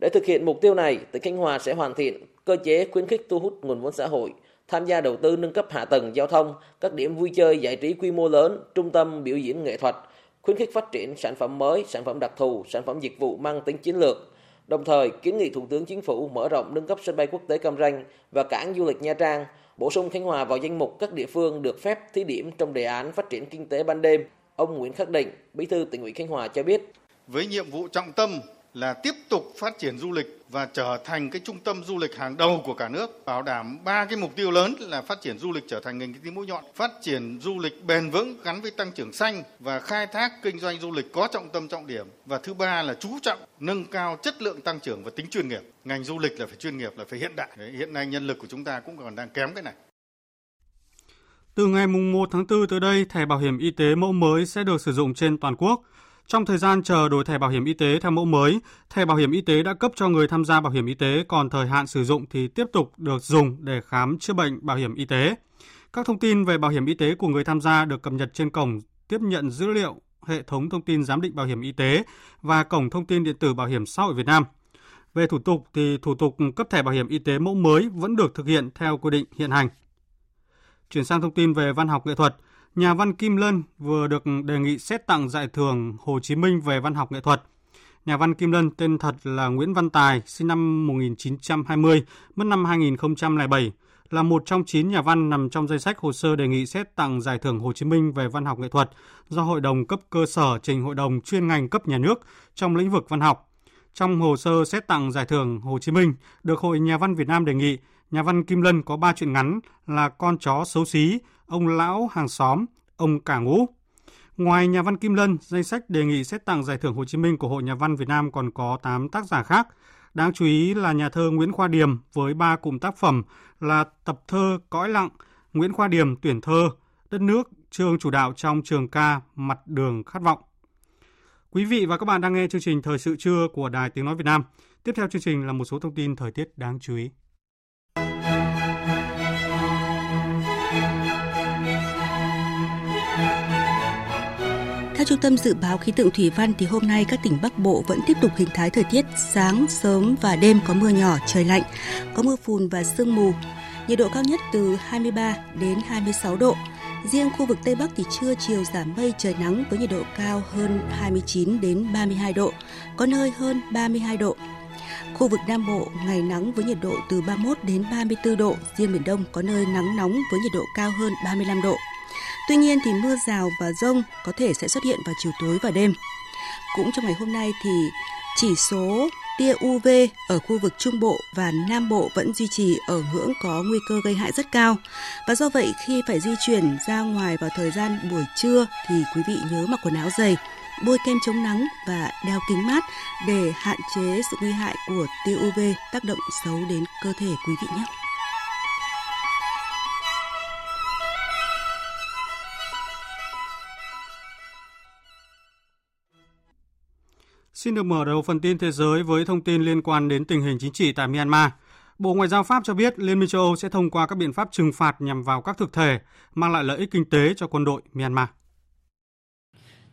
Để thực hiện mục tiêu này, tỉnh Khánh Hòa sẽ hoàn thiện cơ chế khuyến khích thu hút nguồn vốn xã hội, tham gia đầu tư nâng cấp hạ tầng giao thông, các điểm vui chơi giải trí quy mô lớn, trung tâm biểu diễn nghệ thuật, khuyến khích phát triển sản phẩm mới, sản phẩm đặc thù, sản phẩm dịch vụ mang tính chiến lược, Đồng thời, kiến nghị Thủ tướng Chính phủ mở rộng nâng cấp sân bay quốc tế Cam Ranh và cảng du lịch Nha Trang, bổ sung Khánh Hòa vào danh mục các địa phương được phép thí điểm trong đề án phát triển kinh tế ban đêm. Ông Nguyễn Khắc Định, Bí thư tỉnh ủy Khánh Hòa cho biết. Với nhiệm vụ trọng tâm là tiếp tục phát triển du lịch và trở thành cái trung tâm du lịch hàng đầu của cả nước, bảo đảm ba cái mục tiêu lớn là phát triển du lịch trở thành ngành kinh tế mũi nhọn, phát triển du lịch bền vững gắn với tăng trưởng xanh và khai thác kinh doanh du lịch có trọng tâm trọng điểm và thứ ba là chú trọng nâng cao chất lượng tăng trưởng và tính chuyên nghiệp. Ngành du lịch là phải chuyên nghiệp là phải hiện đại. Hiện nay nhân lực của chúng ta cũng còn đang kém cái này. Từ ngày 1 tháng 4 tới đây, thẻ bảo hiểm y tế mẫu mới sẽ được sử dụng trên toàn quốc. Trong thời gian chờ đổi thẻ bảo hiểm y tế theo mẫu mới, thẻ bảo hiểm y tế đã cấp cho người tham gia bảo hiểm y tế còn thời hạn sử dụng thì tiếp tục được dùng để khám chữa bệnh bảo hiểm y tế. Các thông tin về bảo hiểm y tế của người tham gia được cập nhật trên cổng tiếp nhận dữ liệu hệ thống thông tin giám định bảo hiểm y tế và cổng thông tin điện tử bảo hiểm xã hội Việt Nam. Về thủ tục thì thủ tục cấp thẻ bảo hiểm y tế mẫu mới vẫn được thực hiện theo quy định hiện hành. Chuyển sang thông tin về văn học nghệ thuật, nhà văn Kim Lân vừa được đề nghị xét tặng giải thưởng Hồ Chí Minh về văn học nghệ thuật. Nhà văn Kim Lân tên thật là Nguyễn Văn Tài, sinh năm 1920, mất năm 2007, là một trong 9 nhà văn nằm trong danh sách hồ sơ đề nghị xét tặng giải thưởng Hồ Chí Minh về văn học nghệ thuật do Hội đồng cấp cơ sở trình Hội đồng chuyên ngành cấp nhà nước trong lĩnh vực văn học. Trong hồ sơ xét tặng giải thưởng Hồ Chí Minh, được Hội Nhà văn Việt Nam đề nghị, nhà văn Kim Lân có 3 truyện ngắn là Con chó xấu xí, ông lão hàng xóm, ông cả ngũ. Ngoài nhà văn Kim Lân, danh sách đề nghị xét tặng giải thưởng Hồ Chí Minh của Hội Nhà văn Việt Nam còn có 8 tác giả khác. Đáng chú ý là nhà thơ Nguyễn Khoa Điềm với ba cụm tác phẩm là tập thơ Cõi lặng, Nguyễn Khoa Điềm tuyển thơ, Đất nước, chương chủ đạo trong trường ca Mặt đường khát vọng. Quý vị và các bạn đang nghe chương trình Thời sự trưa của Đài Tiếng Nói Việt Nam. Tiếp theo chương trình là một số thông tin thời tiết đáng chú ý. Trung tâm Dự báo Khí tượng Thủy văn thì hôm nay các tỉnh Bắc Bộ vẫn tiếp tục hình thái thời tiết sáng, sớm và đêm có mưa nhỏ, trời lạnh, có mưa phùn và sương mù. Nhiệt độ cao nhất từ 23 đến 26 độ. Riêng khu vực Tây Bắc thì trưa chiều giảm mây trời nắng với nhiệt độ cao hơn 29 đến 32 độ, có nơi hơn 32 độ. Khu vực Nam Bộ ngày nắng với nhiệt độ từ 31 đến 34 độ, riêng miền Đông có nơi nắng nóng với nhiệt độ cao hơn 35 độ. Tuy nhiên thì mưa rào và rông có thể sẽ xuất hiện vào chiều tối và đêm. Cũng trong ngày hôm nay thì chỉ số tia UV ở khu vực Trung Bộ và Nam Bộ vẫn duy trì ở ngưỡng có nguy cơ gây hại rất cao. Và do vậy khi phải di chuyển ra ngoài vào thời gian buổi trưa thì quý vị nhớ mặc quần áo dày, bôi kem chống nắng và đeo kính mát để hạn chế sự nguy hại của tia UV tác động xấu đến cơ thể quý vị nhé. Xin được mở đầu phần tin thế giới với thông tin liên quan đến tình hình chính trị tại Myanmar. Bộ Ngoại giao Pháp cho biết Liên minh châu Âu sẽ thông qua các biện pháp trừng phạt nhằm vào các thực thể, mang lại lợi ích kinh tế cho quân đội Myanmar.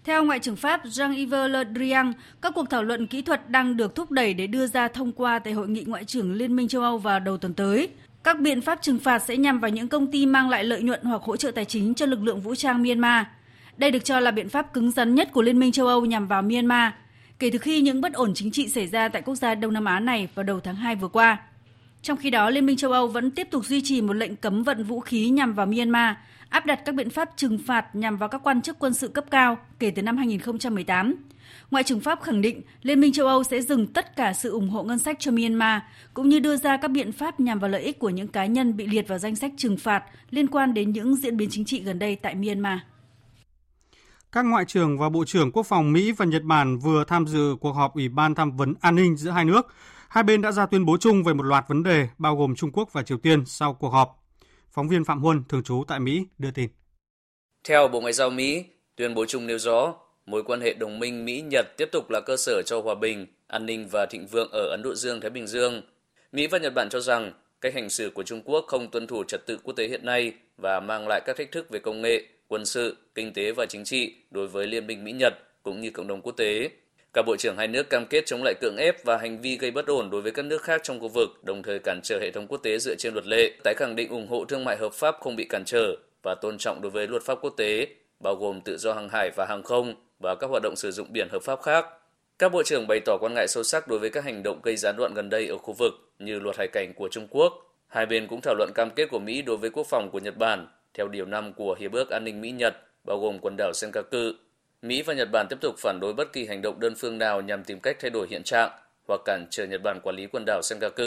Theo Ngoại trưởng Pháp Jean-Yves Le Drian, các cuộc thảo luận kỹ thuật đang được thúc đẩy để đưa ra thông qua tại Hội nghị Ngoại trưởng Liên minh châu Âu vào đầu tuần tới. Các biện pháp trừng phạt sẽ nhằm vào những công ty mang lại lợi nhuận hoặc hỗ trợ tài chính cho lực lượng vũ trang Myanmar. Đây được cho là biện pháp cứng rắn nhất của Liên minh châu Âu nhằm vào Myanmar, kể từ khi những bất ổn chính trị xảy ra tại quốc gia Đông Nam Á này vào đầu tháng 2 vừa qua. Trong khi đó, Liên minh châu Âu vẫn tiếp tục duy trì một lệnh cấm vận vũ khí nhằm vào Myanmar, áp đặt các biện pháp trừng phạt nhằm vào các quan chức quân sự cấp cao kể từ năm 2018. Ngoại trưởng Pháp khẳng định Liên minh châu Âu sẽ dừng tất cả sự ủng hộ ngân sách cho Myanmar, cũng như đưa ra các biện pháp nhằm vào lợi ích của những cá nhân bị liệt vào danh sách trừng phạt liên quan đến những diễn biến chính trị gần đây tại Myanmar. Các ngoại trưởng và bộ trưởng quốc phòng Mỹ và Nhật Bản vừa tham dự cuộc họp Ủy ban tham vấn an ninh giữa hai nước. Hai bên đã ra tuyên bố chung về một loạt vấn đề bao gồm Trung Quốc và Triều Tiên sau cuộc họp. Phóng viên Phạm Huân, thường trú tại Mỹ, đưa tin. Theo Bộ Ngoại giao Mỹ, tuyên bố chung nêu rõ mối quan hệ đồng minh Mỹ-Nhật tiếp tục là cơ sở cho hòa bình, an ninh và thịnh vượng ở Ấn Độ Dương-Thái Bình Dương. Mỹ và Nhật Bản cho rằng cách hành xử của Trung Quốc không tuân thủ trật tự quốc tế hiện nay và mang lại các thách thức về công nghệ, quân sự, kinh tế và chính trị đối với Liên minh Mỹ-Nhật cũng như cộng đồng quốc tế. Các bộ trưởng hai nước cam kết chống lại cưỡng ép và hành vi gây bất ổn đối với các nước khác trong khu vực, đồng thời cản trở hệ thống quốc tế dựa trên luật lệ, tái khẳng định ủng hộ thương mại hợp pháp không bị cản trở và tôn trọng đối với luật pháp quốc tế, bao gồm tự do hàng hải và hàng không và các hoạt động sử dụng biển hợp pháp khác. Các bộ trưởng bày tỏ quan ngại sâu sắc đối với các hành động gây gián đoạn gần đây ở khu vực như luật hải cảnh của Trung Quốc. Hai bên cũng thảo luận cam kết của Mỹ đối với quốc phòng của Nhật Bản theo điều 5 của Hiệp ước An ninh Mỹ-Nhật, bao gồm quần đảo Senkaku. Mỹ và Nhật Bản tiếp tục phản đối bất kỳ hành động đơn phương nào nhằm tìm cách thay đổi hiện trạng hoặc cản trở Nhật Bản quản lý quần đảo Senkaku.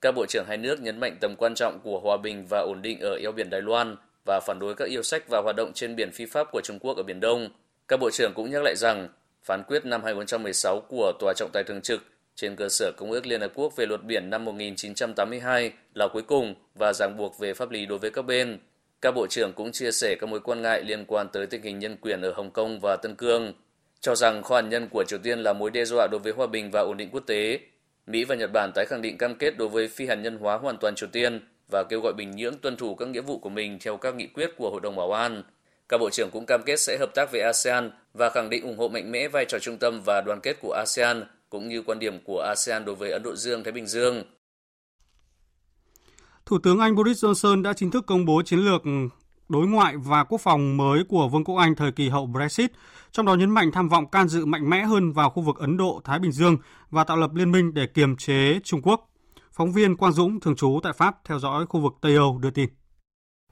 Các bộ trưởng hai nước nhấn mạnh tầm quan trọng của hòa bình và ổn định ở eo biển Đài Loan và phản đối các yêu sách và hoạt động trên biển phi pháp của Trung Quốc ở Biển Đông. Các bộ trưởng cũng nhắc lại rằng phán quyết năm 2016 của Tòa trọng tài thường trực trên cơ sở Công ước Liên Hợp Quốc về luật biển năm 1982 là cuối cùng và ràng buộc về pháp lý đối với các bên. Các bộ trưởng cũng chia sẻ các mối quan ngại liên quan tới tình hình nhân quyền ở Hồng Kông và Tân Cương, cho rằng kho hạt nhân của Triều Tiên là mối đe dọa đối với hòa bình và ổn định quốc tế. Mỹ và Nhật Bản tái khẳng định cam kết đối với phi hạt nhân hóa hoàn toàn Triều Tiên và kêu gọi Bình Nhưỡng tuân thủ các nghĩa vụ của mình theo các nghị quyết của Hội đồng Bảo an. Các bộ trưởng cũng cam kết sẽ hợp tác với ASEAN và khẳng định ủng hộ mạnh mẽ vai trò trung tâm và đoàn kết của ASEAN cũng như quan điểm của ASEAN đối với Ấn Độ Dương Thái Bình Dương. Thủ tướng Anh Boris Johnson đã chính thức công bố chiến lược đối ngoại và quốc phòng mới của Vương quốc Anh thời kỳ hậu Brexit, trong đó nhấn mạnh tham vọng can dự mạnh mẽ hơn vào khu vực Ấn Độ, Thái Bình Dương và tạo lập liên minh để kiềm chế Trung Quốc. Phóng viên Quang Dũng, thường trú tại Pháp, theo dõi khu vực Tây Âu đưa tin.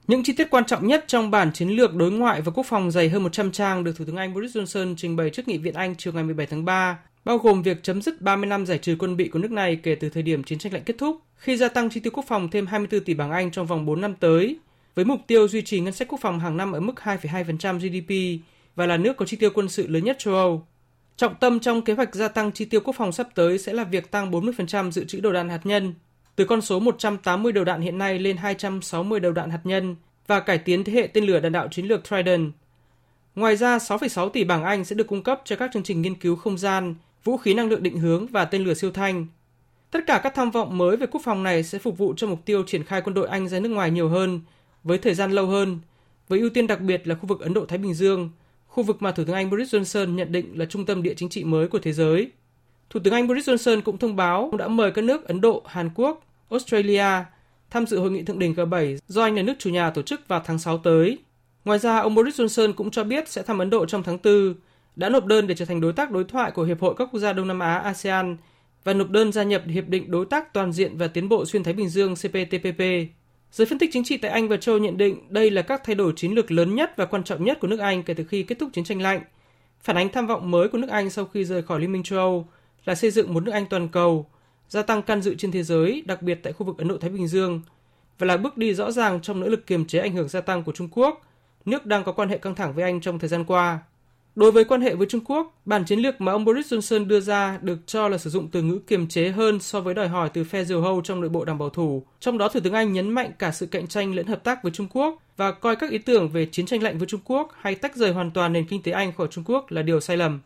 Những chi tiết quan trọng nhất trong bản chiến lược đối ngoại và quốc phòng dày hơn 100 trang được Thủ tướng Anh Boris Johnson trình bày trước Nghị viện Anh chiều ngày 17 tháng 3, bao gồm việc chấm dứt 30 năm giải trừ quân bị của nước này kể từ thời điểm chiến tranh lạnh kết thúc, khi gia tăng chi tiêu quốc phòng thêm 24 tỷ bảng Anh trong vòng 4 năm tới, với mục tiêu duy trì ngân sách quốc phòng hàng năm ở mức 2,2% GDP và là nước có chi tiêu quân sự lớn nhất châu Âu. Trọng tâm trong kế hoạch gia tăng chi tiêu quốc phòng sắp tới sẽ là việc tăng 40% dự trữ đầu đạn hạt nhân, từ con số 180 đầu đạn hiện nay lên 260 đầu đạn hạt nhân và cải tiến thế hệ tên lửa đạn đạo chiến lược Trident. Ngoài ra, 6,6 tỷ bảng Anh sẽ được cung cấp cho các chương trình nghiên cứu không gian, vũ khí năng lượng định hướng và tên lửa siêu thanh. Tất cả các tham vọng mới về quốc phòng này sẽ phục vụ cho mục tiêu triển khai quân đội Anh ra nước ngoài nhiều hơn, với thời gian lâu hơn, với ưu tiên đặc biệt là khu vực Ấn Độ-Thái Bình Dương, khu vực mà Thủ tướng Anh Boris Johnson nhận định là trung tâm địa chính trị mới của thế giới. Thủ tướng Anh Boris Johnson cũng thông báo đã mời các nước Ấn Độ, Hàn Quốc, Australia tham dự hội nghị thượng đỉnh G7 do Anh là nước chủ nhà tổ chức vào tháng 6 tới. Ngoài ra, ông Boris Johnson cũng cho biết sẽ thăm Ấn Độ trong tháng 4, đã nộp đơn để trở thành đối tác đối thoại của Hiệp hội các quốc gia Đông Nam Á ASEAN và nộp đơn gia nhập Hiệp định Đối tác Toàn diện và Tiến bộ Xuyên Thái Bình Dương CPTPP. Giới phân tích chính trị tại Anh và châu nhận định đây là các thay đổi chiến lược lớn nhất và quan trọng nhất của nước Anh kể từ khi kết thúc chiến tranh lạnh. Phản ánh tham vọng mới của nước Anh sau khi rời khỏi Liên minh châu Âu là xây dựng một nước Anh toàn cầu, gia tăng can dự trên thế giới, đặc biệt tại khu vực Ấn Độ-Thái Bình Dương, và là bước đi rõ ràng trong nỗ lực kiềm chế ảnh hưởng gia tăng của Trung Quốc, nước đang có quan hệ căng thẳng với Anh trong thời gian qua. Đối với quan hệ với Trung Quốc, bản chiến lược mà ông Boris Johnson đưa ra được cho là sử dụng từ ngữ kiềm chế hơn so với đòi hỏi từ phe diều hâu trong nội bộ đảng bảo thủ. Trong đó, Thủ tướng Anh nhấn mạnh cả sự cạnh tranh lẫn hợp tác với Trung Quốc và coi các ý tưởng về chiến tranh lạnh với Trung Quốc hay tách rời hoàn toàn nền kinh tế Anh khỏi Trung Quốc là điều sai lầm.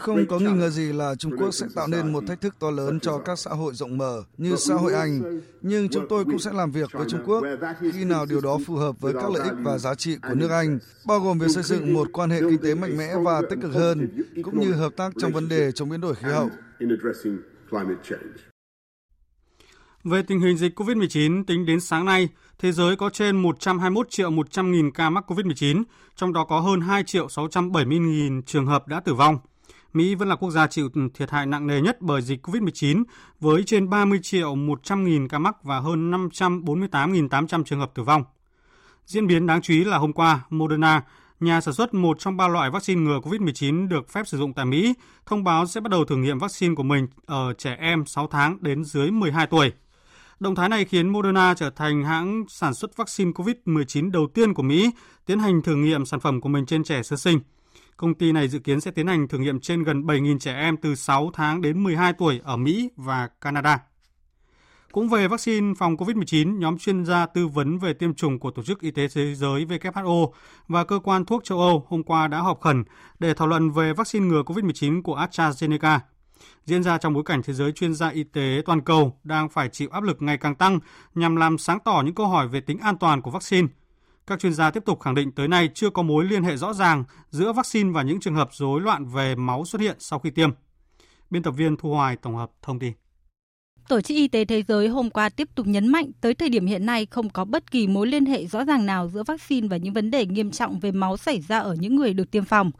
Không có nghi ngờ gì là Trung Quốc sẽ tạo nên một thách thức to lớn cho các xã hội rộng mở như xã hội Anh, nhưng chúng tôi cũng sẽ làm việc với Trung Quốc khi nào điều đó phù hợp với các lợi ích và giá trị của nước Anh, bao gồm việc xây dựng một quan hệ kinh tế mạnh mẽ và tích cực hơn, cũng như hợp tác trong vấn đề chống biến đổi khí hậu. Về tình hình dịch COVID-19, tính đến sáng nay, thế giới có trên 121 triệu 100 nghìn ca mắc COVID-19, trong đó có hơn 2 triệu 670 nghìn trường hợp đã tử vong. Mỹ vẫn là quốc gia chịu thiệt hại nặng nề nhất bởi dịch COVID-19 với trên 30 triệu 100 nghìn ca mắc và hơn 548.800 trường hợp tử vong. Diễn biến đáng chú ý là hôm qua, Moderna, nhà sản xuất một trong ba loại vaccine ngừa COVID-19 được phép sử dụng tại Mỹ, thông báo sẽ bắt đầu thử nghiệm vaccine của mình ở trẻ em 6 tháng đến dưới 12 tuổi. Động thái này khiến Moderna trở thành hãng sản xuất vaccine COVID-19 đầu tiên của Mỹ tiến hành thử nghiệm sản phẩm của mình trên trẻ sơ sinh. Công ty này dự kiến sẽ tiến hành thử nghiệm trên gần 7.000 trẻ em từ 6 tháng đến 12 tuổi ở Mỹ và Canada. Cũng về vaccine phòng COVID-19, nhóm chuyên gia tư vấn về tiêm chủng của Tổ chức Y tế Thế giới WHO và Cơ quan Thuốc châu Âu hôm qua đã họp khẩn để thảo luận về vaccine ngừa COVID-19 của AstraZeneca. Diễn ra trong bối cảnh thế giới chuyên gia y tế toàn cầu đang phải chịu áp lực ngày càng tăng nhằm làm sáng tỏ những câu hỏi về tính an toàn của vaccine – các chuyên gia tiếp tục khẳng định tới nay chưa có mối liên hệ rõ ràng giữa vaccine và những trường hợp rối loạn về máu xuất hiện sau khi tiêm. Biên tập viên Thu Hoài tổng hợp thông tin. Tổ chức Y tế Thế giới hôm qua tiếp tục nhấn mạnh tới thời điểm hiện nay không có bất kỳ mối liên hệ rõ ràng nào giữa vaccine và những vấn đề nghiêm trọng về máu xảy ra ở những người được tiêm phòng.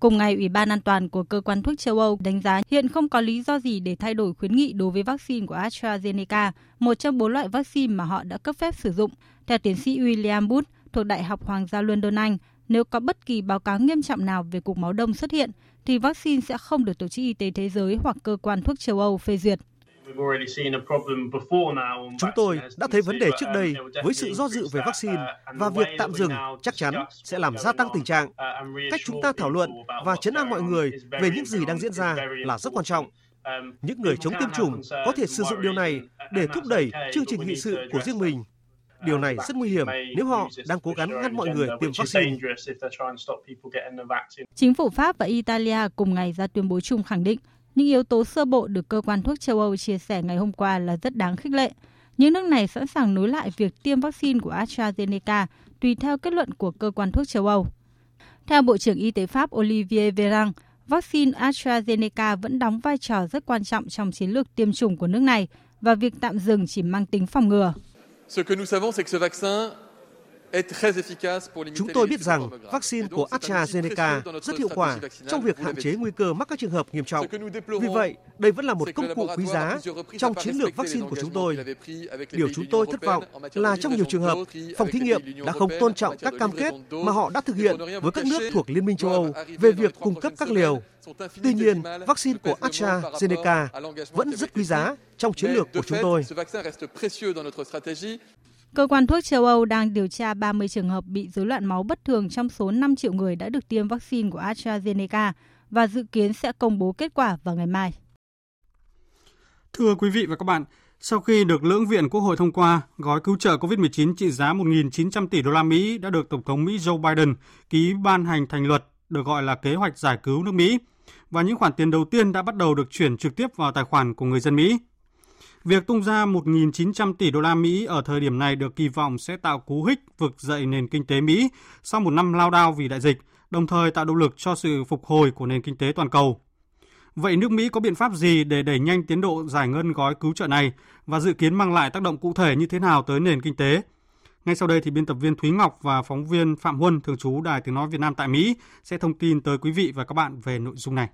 Cùng ngày, Ủy ban An toàn của Cơ quan Thuốc châu Âu đánh giá hiện không có lý do gì để thay đổi khuyến nghị đối với vaccine của AstraZeneca, một trong bốn loại vaccine mà họ đã cấp phép sử dụng. Theo tiến sĩ William Booth, thuộc Đại học Hoàng gia London Anh, nếu có bất kỳ báo cáo nghiêm trọng nào về cục máu đông xuất hiện, thì vaccine sẽ không được Tổ chức Y tế Thế giới hoặc cơ quan thuốc châu Âu phê duyệt. Chúng tôi đã thấy vấn đề trước đây với sự do dự về vaccine và việc tạm dừng chắc chắn sẽ làm gia tăng tình trạng. Cách chúng ta thảo luận và chấn an mọi người về những gì đang diễn ra là rất quan trọng. Những người chống tiêm chủng có thể sử dụng điều này để thúc đẩy chương trình nghị sự của riêng mình Điều này rất nguy hiểm nếu họ đang cố gắng ngăn mọi người tiêm vaccine. Chính phủ Pháp và Italia cùng ngày ra tuyên bố chung khẳng định những yếu tố sơ bộ được cơ quan thuốc châu Âu chia sẻ ngày hôm qua là rất đáng khích lệ. Những nước này sẵn sàng nối lại việc tiêm vaccine của AstraZeneca tùy theo kết luận của cơ quan thuốc châu Âu. Theo Bộ trưởng Y tế Pháp Olivier Véran, vaccine AstraZeneca vẫn đóng vai trò rất quan trọng trong chiến lược tiêm chủng của nước này và việc tạm dừng chỉ mang tính phòng ngừa. Ce que nous savons, c'est que ce vaccin Chúng tôi biết rằng vaccine của AstraZeneca rất hiệu quả trong việc hạn chế nguy cơ mắc các trường hợp nghiêm trọng. Vì vậy, đây vẫn là một công cụ quý giá trong chiến lược vaccine của chúng tôi. Điều chúng tôi thất vọng là trong nhiều trường hợp, phòng thí nghiệm đã không tôn trọng các cam kết mà họ đã thực hiện với các nước thuộc Liên minh châu Âu về việc cung cấp các liều. Tuy nhiên, vaccine của AstraZeneca vẫn rất quý giá trong chiến lược của chúng tôi. Cơ quan thuốc châu Âu đang điều tra 30 trường hợp bị rối loạn máu bất thường trong số 5 triệu người đã được tiêm vaccine của AstraZeneca và dự kiến sẽ công bố kết quả vào ngày mai. Thưa quý vị và các bạn, sau khi được lưỡng viện Quốc hội thông qua, gói cứu trợ COVID-19 trị giá 1.900 tỷ đô la Mỹ đã được Tổng thống Mỹ Joe Biden ký ban hành thành luật được gọi là kế hoạch giải cứu nước Mỹ và những khoản tiền đầu tiên đã bắt đầu được chuyển trực tiếp vào tài khoản của người dân Mỹ. Việc tung ra 1.900 tỷ đô la Mỹ ở thời điểm này được kỳ vọng sẽ tạo cú hích vực dậy nền kinh tế Mỹ sau một năm lao đao vì đại dịch, đồng thời tạo động lực cho sự phục hồi của nền kinh tế toàn cầu. Vậy nước Mỹ có biện pháp gì để đẩy nhanh tiến độ giải ngân gói cứu trợ này và dự kiến mang lại tác động cụ thể như thế nào tới nền kinh tế? Ngay sau đây thì biên tập viên Thúy Ngọc và phóng viên Phạm Huân thường trú Đài Tiếng nói Việt Nam tại Mỹ sẽ thông tin tới quý vị và các bạn về nội dung này.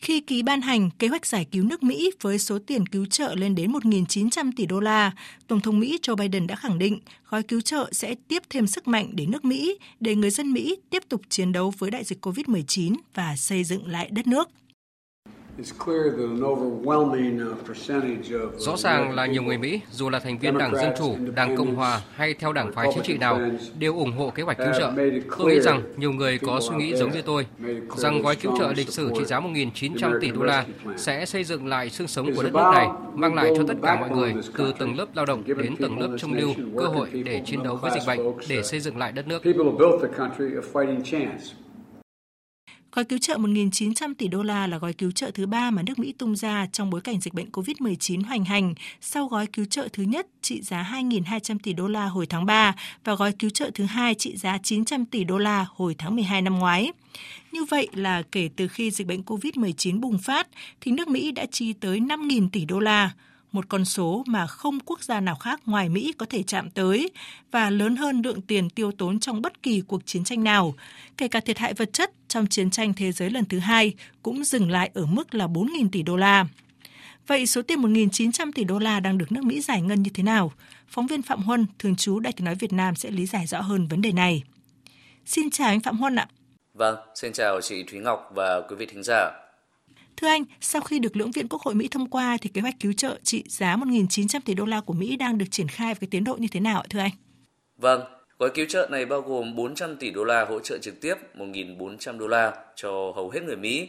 Khi ký ban hành kế hoạch giải cứu nước Mỹ với số tiền cứu trợ lên đến 1.900 tỷ đô la, Tổng thống Mỹ Joe Biden đã khẳng định gói cứu trợ sẽ tiếp thêm sức mạnh đến nước Mỹ để người dân Mỹ tiếp tục chiến đấu với đại dịch COVID-19 và xây dựng lại đất nước. Rõ ràng là nhiều người Mỹ, dù là thành viên Đảng Dân Chủ, Đảng Cộng Hòa hay theo đảng phái chính trị nào, đều ủng hộ kế hoạch cứu trợ. Tôi nghĩ rằng nhiều người có suy nghĩ giống như tôi, rằng gói cứu trợ lịch sử trị giá 1.900 tỷ đô la sẽ xây dựng lại xương sống của đất nước này, mang lại cho tất cả mọi người, từ tầng lớp lao động đến tầng lớp trung lưu, cơ hội để chiến đấu với dịch bệnh, để xây dựng lại đất nước. Gói cứu trợ 1.900 tỷ đô la là gói cứu trợ thứ ba mà nước Mỹ tung ra trong bối cảnh dịch bệnh COVID-19 hoành hành sau gói cứu trợ thứ nhất trị giá 2.200 tỷ đô la hồi tháng 3 và gói cứu trợ thứ hai trị giá 900 tỷ đô la hồi tháng 12 năm ngoái. Như vậy là kể từ khi dịch bệnh COVID-19 bùng phát thì nước Mỹ đã chi tới 5.000 tỷ đô la, một con số mà không quốc gia nào khác ngoài Mỹ có thể chạm tới và lớn hơn lượng tiền tiêu tốn trong bất kỳ cuộc chiến tranh nào, kể cả thiệt hại vật chất trong chiến tranh thế giới lần thứ hai cũng dừng lại ở mức là 4.000 tỷ đô la. Vậy số tiền 1.900 tỷ đô la đang được nước Mỹ giải ngân như thế nào? Phóng viên Phạm Huân, thường trú Đại tiếng nói Việt Nam sẽ lý giải rõ hơn vấn đề này. Xin chào anh Phạm Huân ạ. Vâng, xin chào chị Thúy Ngọc và quý vị thính giả. Thưa anh, sau khi được lưỡng viện Quốc hội Mỹ thông qua thì kế hoạch cứu trợ trị giá 1.900 tỷ đô la của Mỹ đang được triển khai với tiến độ như thế nào ạ thưa anh? Vâng, gói cứu trợ này bao gồm 400 tỷ đô la hỗ trợ trực tiếp, 1.400 đô la cho hầu hết người Mỹ,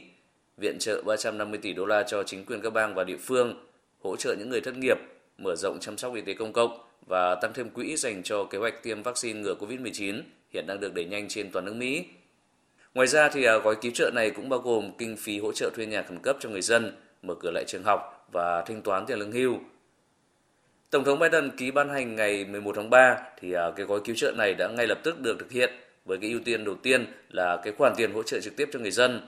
viện trợ 350 tỷ đô la cho chính quyền các bang và địa phương, hỗ trợ những người thất nghiệp, mở rộng chăm sóc y tế công cộng và tăng thêm quỹ dành cho kế hoạch tiêm vaccine ngừa COVID-19 hiện đang được đẩy nhanh trên toàn nước Mỹ Ngoài ra thì à, gói cứu trợ này cũng bao gồm kinh phí hỗ trợ thuê nhà khẩn cấp cho người dân, mở cửa lại trường học và thanh toán tiền lương hưu. Tổng thống Biden ký ban hành ngày 11 tháng 3 thì à, cái gói cứu trợ này đã ngay lập tức được thực hiện với cái ưu tiên đầu tiên là cái khoản tiền hỗ trợ trực tiếp cho người dân.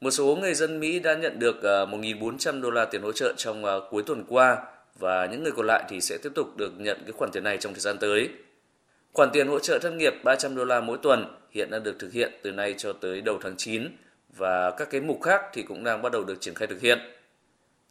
Một số người dân Mỹ đã nhận được à, 1.400 đô la tiền hỗ trợ trong à, cuối tuần qua và những người còn lại thì sẽ tiếp tục được nhận cái khoản tiền này trong thời gian tới. Khoản tiền hỗ trợ thất nghiệp 300 đô la mỗi tuần hiện đang được thực hiện từ nay cho tới đầu tháng 9 và các cái mục khác thì cũng đang bắt đầu được triển khai thực hiện.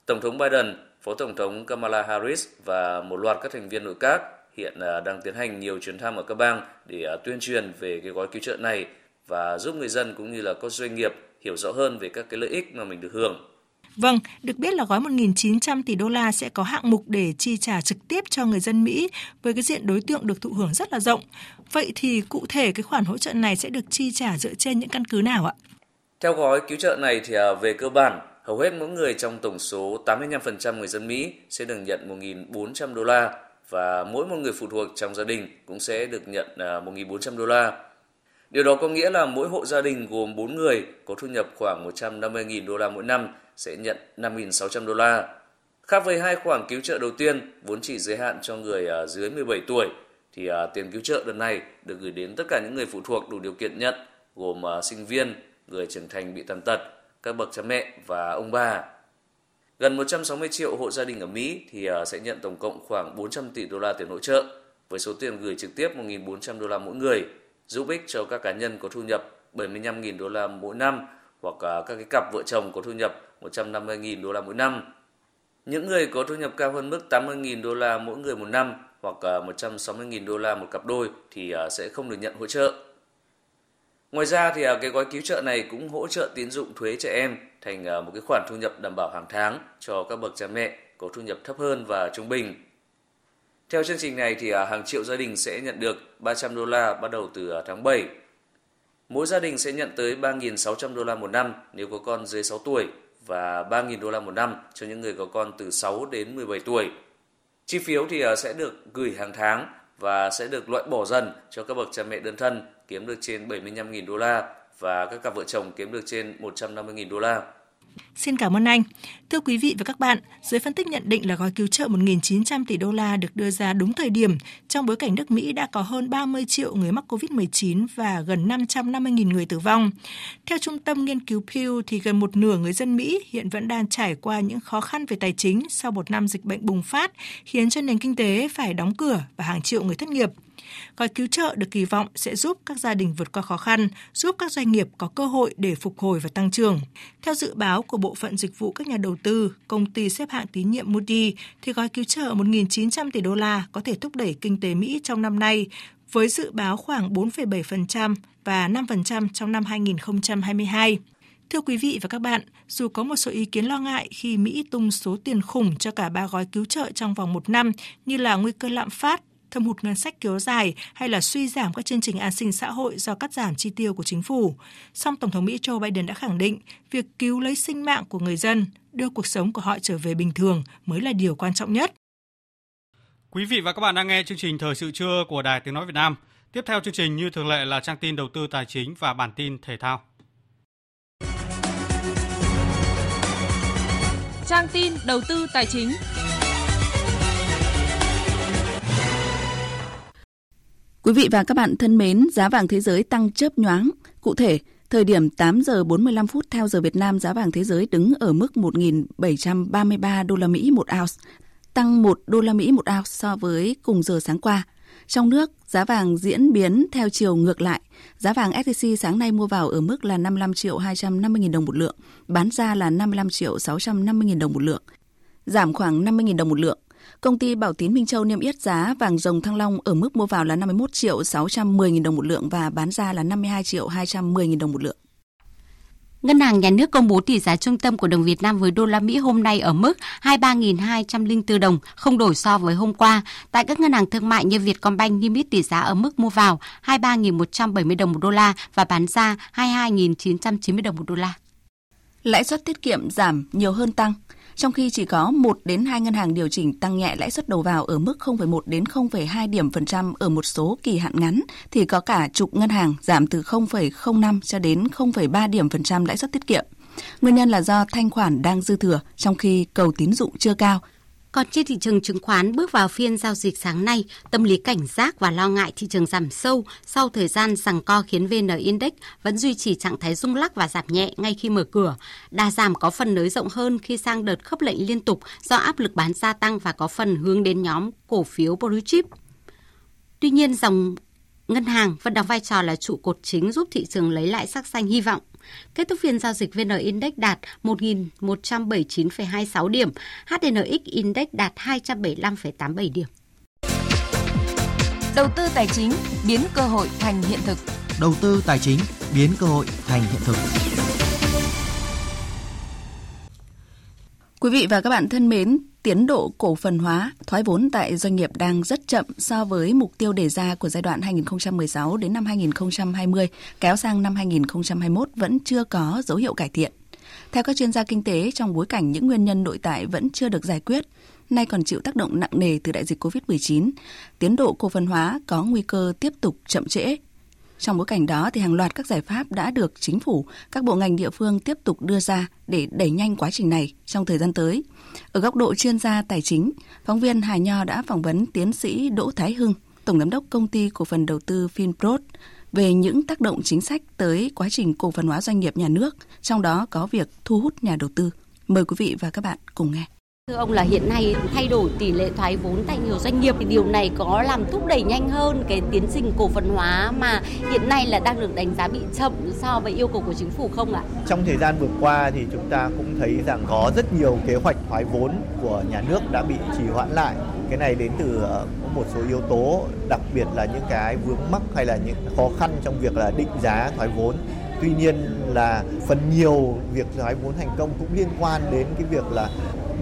Tổng thống Biden, Phó Tổng thống Kamala Harris và một loạt các thành viên nội các hiện à, đang tiến hành nhiều chuyến thăm ở các bang để à, tuyên truyền về cái gói cứu trợ này và giúp người dân cũng như là các doanh nghiệp hiểu rõ hơn về các cái lợi ích mà mình được hưởng. Vâng, được biết là gói 1.900 tỷ đô la sẽ có hạng mục để chi trả trực tiếp cho người dân Mỹ với cái diện đối tượng được thụ hưởng rất là rộng. Vậy thì cụ thể cái khoản hỗ trợ này sẽ được chi trả dựa trên những căn cứ nào ạ? Theo gói cứu trợ này thì à, về cơ bản, hầu hết mỗi người trong tổng số 85% người dân Mỹ sẽ được nhận 1.400 đô la và mỗi một người phụ thuộc trong gia đình cũng sẽ được nhận à, 1.400 đô la. Điều đó có nghĩa là mỗi hộ gia đình gồm 4 người có thu nhập khoảng 150.000 đô la mỗi năm sẽ nhận 5.600 đô la. Khác với hai khoản cứu trợ đầu tiên vốn chỉ giới hạn cho người à, dưới 17 tuổi thì à, tiền cứu trợ đợt này được gửi đến tất cả những người phụ thuộc đủ điều kiện nhận gồm sinh viên, người trưởng thành bị tàn tật, các bậc cha mẹ và ông bà. Gần 160 triệu hộ gia đình ở Mỹ thì ờ, sẽ nhận tổng cộng khoảng 400 tỷ đô la tiền hỗ trợ với số tiền gửi trực tiếp 1.400 đô la mỗi người, giúp ích cho các cá nhân có thu nhập 75.000 đô la mỗi năm hoặc ờ, các cái cặp vợ chồng có thu nhập 150.000 đô la mỗi năm. Những người có thu nhập cao hơn mức 80.000 đô la mỗi người một năm hoặc ờ, 160.000 đô la một cặp đôi thì sẽ không được nhận hỗ trợ. Ngoài ra thì à, cái gói cứu trợ này cũng hỗ trợ tín dụng thuế trẻ em thành à, một cái khoản thu nhập đảm bảo hàng tháng cho các bậc cha mẹ có thu nhập thấp hơn và trung bình. Theo chương trình này thì à, hàng triệu gia đình sẽ nhận được 300 đô la bắt đầu từ tháng 7. Mỗi gia đình sẽ nhận tới 3.600 đô la một năm nếu có con dưới 6 tuổi và 3.000 đô la một năm cho những người có con từ 6 đến 17 tuổi. Chi phiếu thì sẽ được gửi hàng tháng và sẽ được loại bỏ dần cho các bậc cha mẹ đơn thân kiếm được trên 75.000 đô la và các cặp vợ chồng kiếm được trên 150.000 đô la. Xin cảm ơn anh. Thưa quý vị và các bạn, dưới phân tích nhận định là gói cứu trợ 1.900 tỷ đô la được đưa ra đúng thời điểm trong bối cảnh nước Mỹ đã có hơn 30 triệu người mắc COVID-19 và gần 550.000 người tử vong. Theo Trung tâm Nghiên cứu Pew thì gần một nửa người dân Mỹ hiện vẫn đang trải qua những khó khăn về tài chính sau một năm dịch bệnh bùng phát, khiến cho nền kinh tế phải đóng cửa và hàng triệu người thất nghiệp. Gói cứu trợ được kỳ vọng sẽ giúp các gia đình vượt qua khó khăn, giúp các doanh nghiệp có cơ hội để phục hồi và tăng trưởng. Theo dự báo của Bộ phận Dịch vụ các nhà đầu tư, công ty xếp hạng tín nhiệm Moody, thì gói cứu trợ 1.900 tỷ đô la có thể thúc đẩy kinh tế Mỹ trong năm nay với dự báo khoảng 4,7% và 5% trong năm 2022. Thưa quý vị và các bạn, dù có một số ý kiến lo ngại khi Mỹ tung số tiền khủng cho cả ba gói cứu trợ trong vòng một năm như là nguy cơ lạm phát, thâm hụt ngân sách kéo dài hay là suy giảm các chương trình an sinh xã hội do cắt giảm chi tiêu của chính phủ. Song Tổng thống Mỹ Joe Biden đã khẳng định việc cứu lấy sinh mạng của người dân, đưa cuộc sống của họ trở về bình thường mới là điều quan trọng nhất. Quý vị và các bạn đang nghe chương trình Thời sự trưa của Đài Tiếng Nói Việt Nam. Tiếp theo chương trình như thường lệ là trang tin đầu tư tài chính và bản tin thể thao. Trang tin đầu tư tài chính. Quý vị và các bạn thân mến, giá vàng thế giới tăng chớp nhoáng. Cụ thể, thời điểm 8 giờ 45 phút theo giờ Việt Nam, giá vàng thế giới đứng ở mức 1.733 đô la Mỹ một ounce, tăng 1 đô la Mỹ một ounce so với cùng giờ sáng qua. Trong nước, giá vàng diễn biến theo chiều ngược lại. Giá vàng SJC sáng nay mua vào ở mức là 55 triệu 250 000 đồng một lượng, bán ra là 55 triệu 650 000 đồng một lượng, giảm khoảng 50 000 đồng một lượng. Công ty Bảo Tín Minh Châu niêm yết giá vàng rồng Thăng Long ở mức mua vào là 51 triệu 610 000 đồng một lượng và bán ra là 52 triệu 210 000 đồng một lượng. Ngân hàng Nhà nước công bố tỷ giá trung tâm của đồng Việt Nam với đô la Mỹ hôm nay ở mức 23.204 đồng, không đổi so với hôm qua. Tại các ngân hàng thương mại như Vietcombank niêm yết tỷ giá ở mức mua vào 23.170 đồng một đô la và bán ra 22.990 đồng một đô la. Lãi suất tiết kiệm giảm nhiều hơn tăng trong khi chỉ có 1 đến 2 ngân hàng điều chỉnh tăng nhẹ lãi suất đầu vào ở mức 0,1 đến 0,2 điểm phần trăm ở một số kỳ hạn ngắn, thì có cả chục ngân hàng giảm từ 0,05 cho đến 0,3 điểm phần trăm lãi suất tiết kiệm. Nguyên nhân là do thanh khoản đang dư thừa, trong khi cầu tín dụng chưa cao, còn trên thị trường chứng khoán bước vào phiên giao dịch sáng nay, tâm lý cảnh giác và lo ngại thị trường giảm sâu sau thời gian rằng co khiến VN Index vẫn duy trì trạng thái rung lắc và giảm nhẹ ngay khi mở cửa. Đà giảm có phần nới rộng hơn khi sang đợt khớp lệnh liên tục do áp lực bán gia tăng và có phần hướng đến nhóm cổ phiếu blue chip. Tuy nhiên, dòng ngân hàng vẫn đóng vai trò là trụ cột chính giúp thị trường lấy lại sắc xanh hy vọng. Kết thúc phiên giao dịch VN Index đạt 1.179,26 điểm, HNX Index đạt 275,87 điểm. Đầu tư tài chính biến cơ hội thành hiện thực. Đầu tư tài chính biến cơ hội thành hiện thực. Quý vị và các bạn thân mến, tiến độ cổ phần hóa, thoái vốn tại doanh nghiệp đang rất chậm so với mục tiêu đề ra của giai đoạn 2016 đến năm 2020, kéo sang năm 2021 vẫn chưa có dấu hiệu cải thiện. Theo các chuyên gia kinh tế, trong bối cảnh những nguyên nhân nội tại vẫn chưa được giải quyết, nay còn chịu tác động nặng nề từ đại dịch COVID-19, tiến độ cổ phần hóa có nguy cơ tiếp tục chậm trễ trong bối cảnh đó thì hàng loạt các giải pháp đã được chính phủ, các bộ ngành địa phương tiếp tục đưa ra để đẩy nhanh quá trình này trong thời gian tới. Ở góc độ chuyên gia tài chính, phóng viên Hà Nho đã phỏng vấn tiến sĩ Đỗ Thái Hưng, tổng giám đốc công ty cổ phần đầu tư Finprod về những tác động chính sách tới quá trình cổ phần hóa doanh nghiệp nhà nước, trong đó có việc thu hút nhà đầu tư. Mời quý vị và các bạn cùng nghe. Thưa ông là hiện nay thay đổi tỷ lệ thoái vốn tại nhiều doanh nghiệp thì điều này có làm thúc đẩy nhanh hơn cái tiến trình cổ phần hóa mà hiện nay là đang được đánh giá bị chậm so với yêu cầu của chính phủ không ạ? Trong thời gian vừa qua thì chúng ta cũng thấy rằng có rất nhiều kế hoạch thoái vốn của nhà nước đã bị trì hoãn lại. Cái này đến từ ờ, một số yếu tố, đặc biệt là những cái vướng mắc hay là những khó khăn trong việc là định giá thoái vốn tuy nhiên là phần nhiều việc thoái vốn thành công cũng liên quan đến cái việc là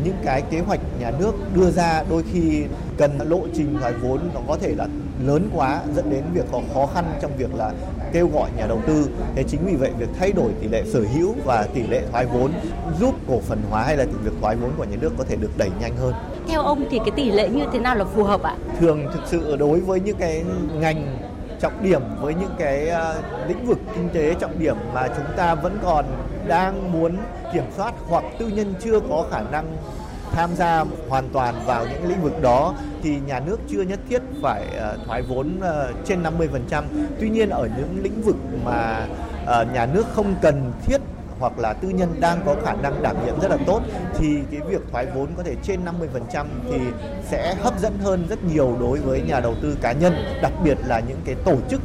những cái kế hoạch nhà nước đưa ra đôi khi cần lộ trình thoái vốn nó có thể là lớn quá dẫn đến việc có khó khăn trong việc là kêu gọi nhà đầu tư. Thế chính vì vậy việc thay đổi tỷ lệ sở hữu và tỷ lệ thoái vốn giúp cổ phần hóa hay là việc thoái vốn của nhà nước có thể được đẩy nhanh hơn. Theo ông thì cái tỷ lệ như thế nào là phù hợp ạ? Thường thực sự đối với những cái ngành trọng điểm với những cái uh, lĩnh vực kinh tế trọng điểm mà chúng ta vẫn còn đang muốn kiểm soát hoặc tư nhân chưa có khả năng tham gia hoàn toàn vào những lĩnh vực đó thì nhà nước chưa nhất thiết phải ờ, thoái vốn ờ, trên 50%. Tuy nhiên ở những lĩnh vực mà ờ, nhà nước không cần thiết hoặc là tư nhân đang có khả năng đảm nhiệm rất là tốt thì cái việc thoái vốn có thể trên 50% thì sẽ hấp dẫn hơn rất nhiều đối với nhà đầu tư cá nhân, đặc biệt là những cái tổ chức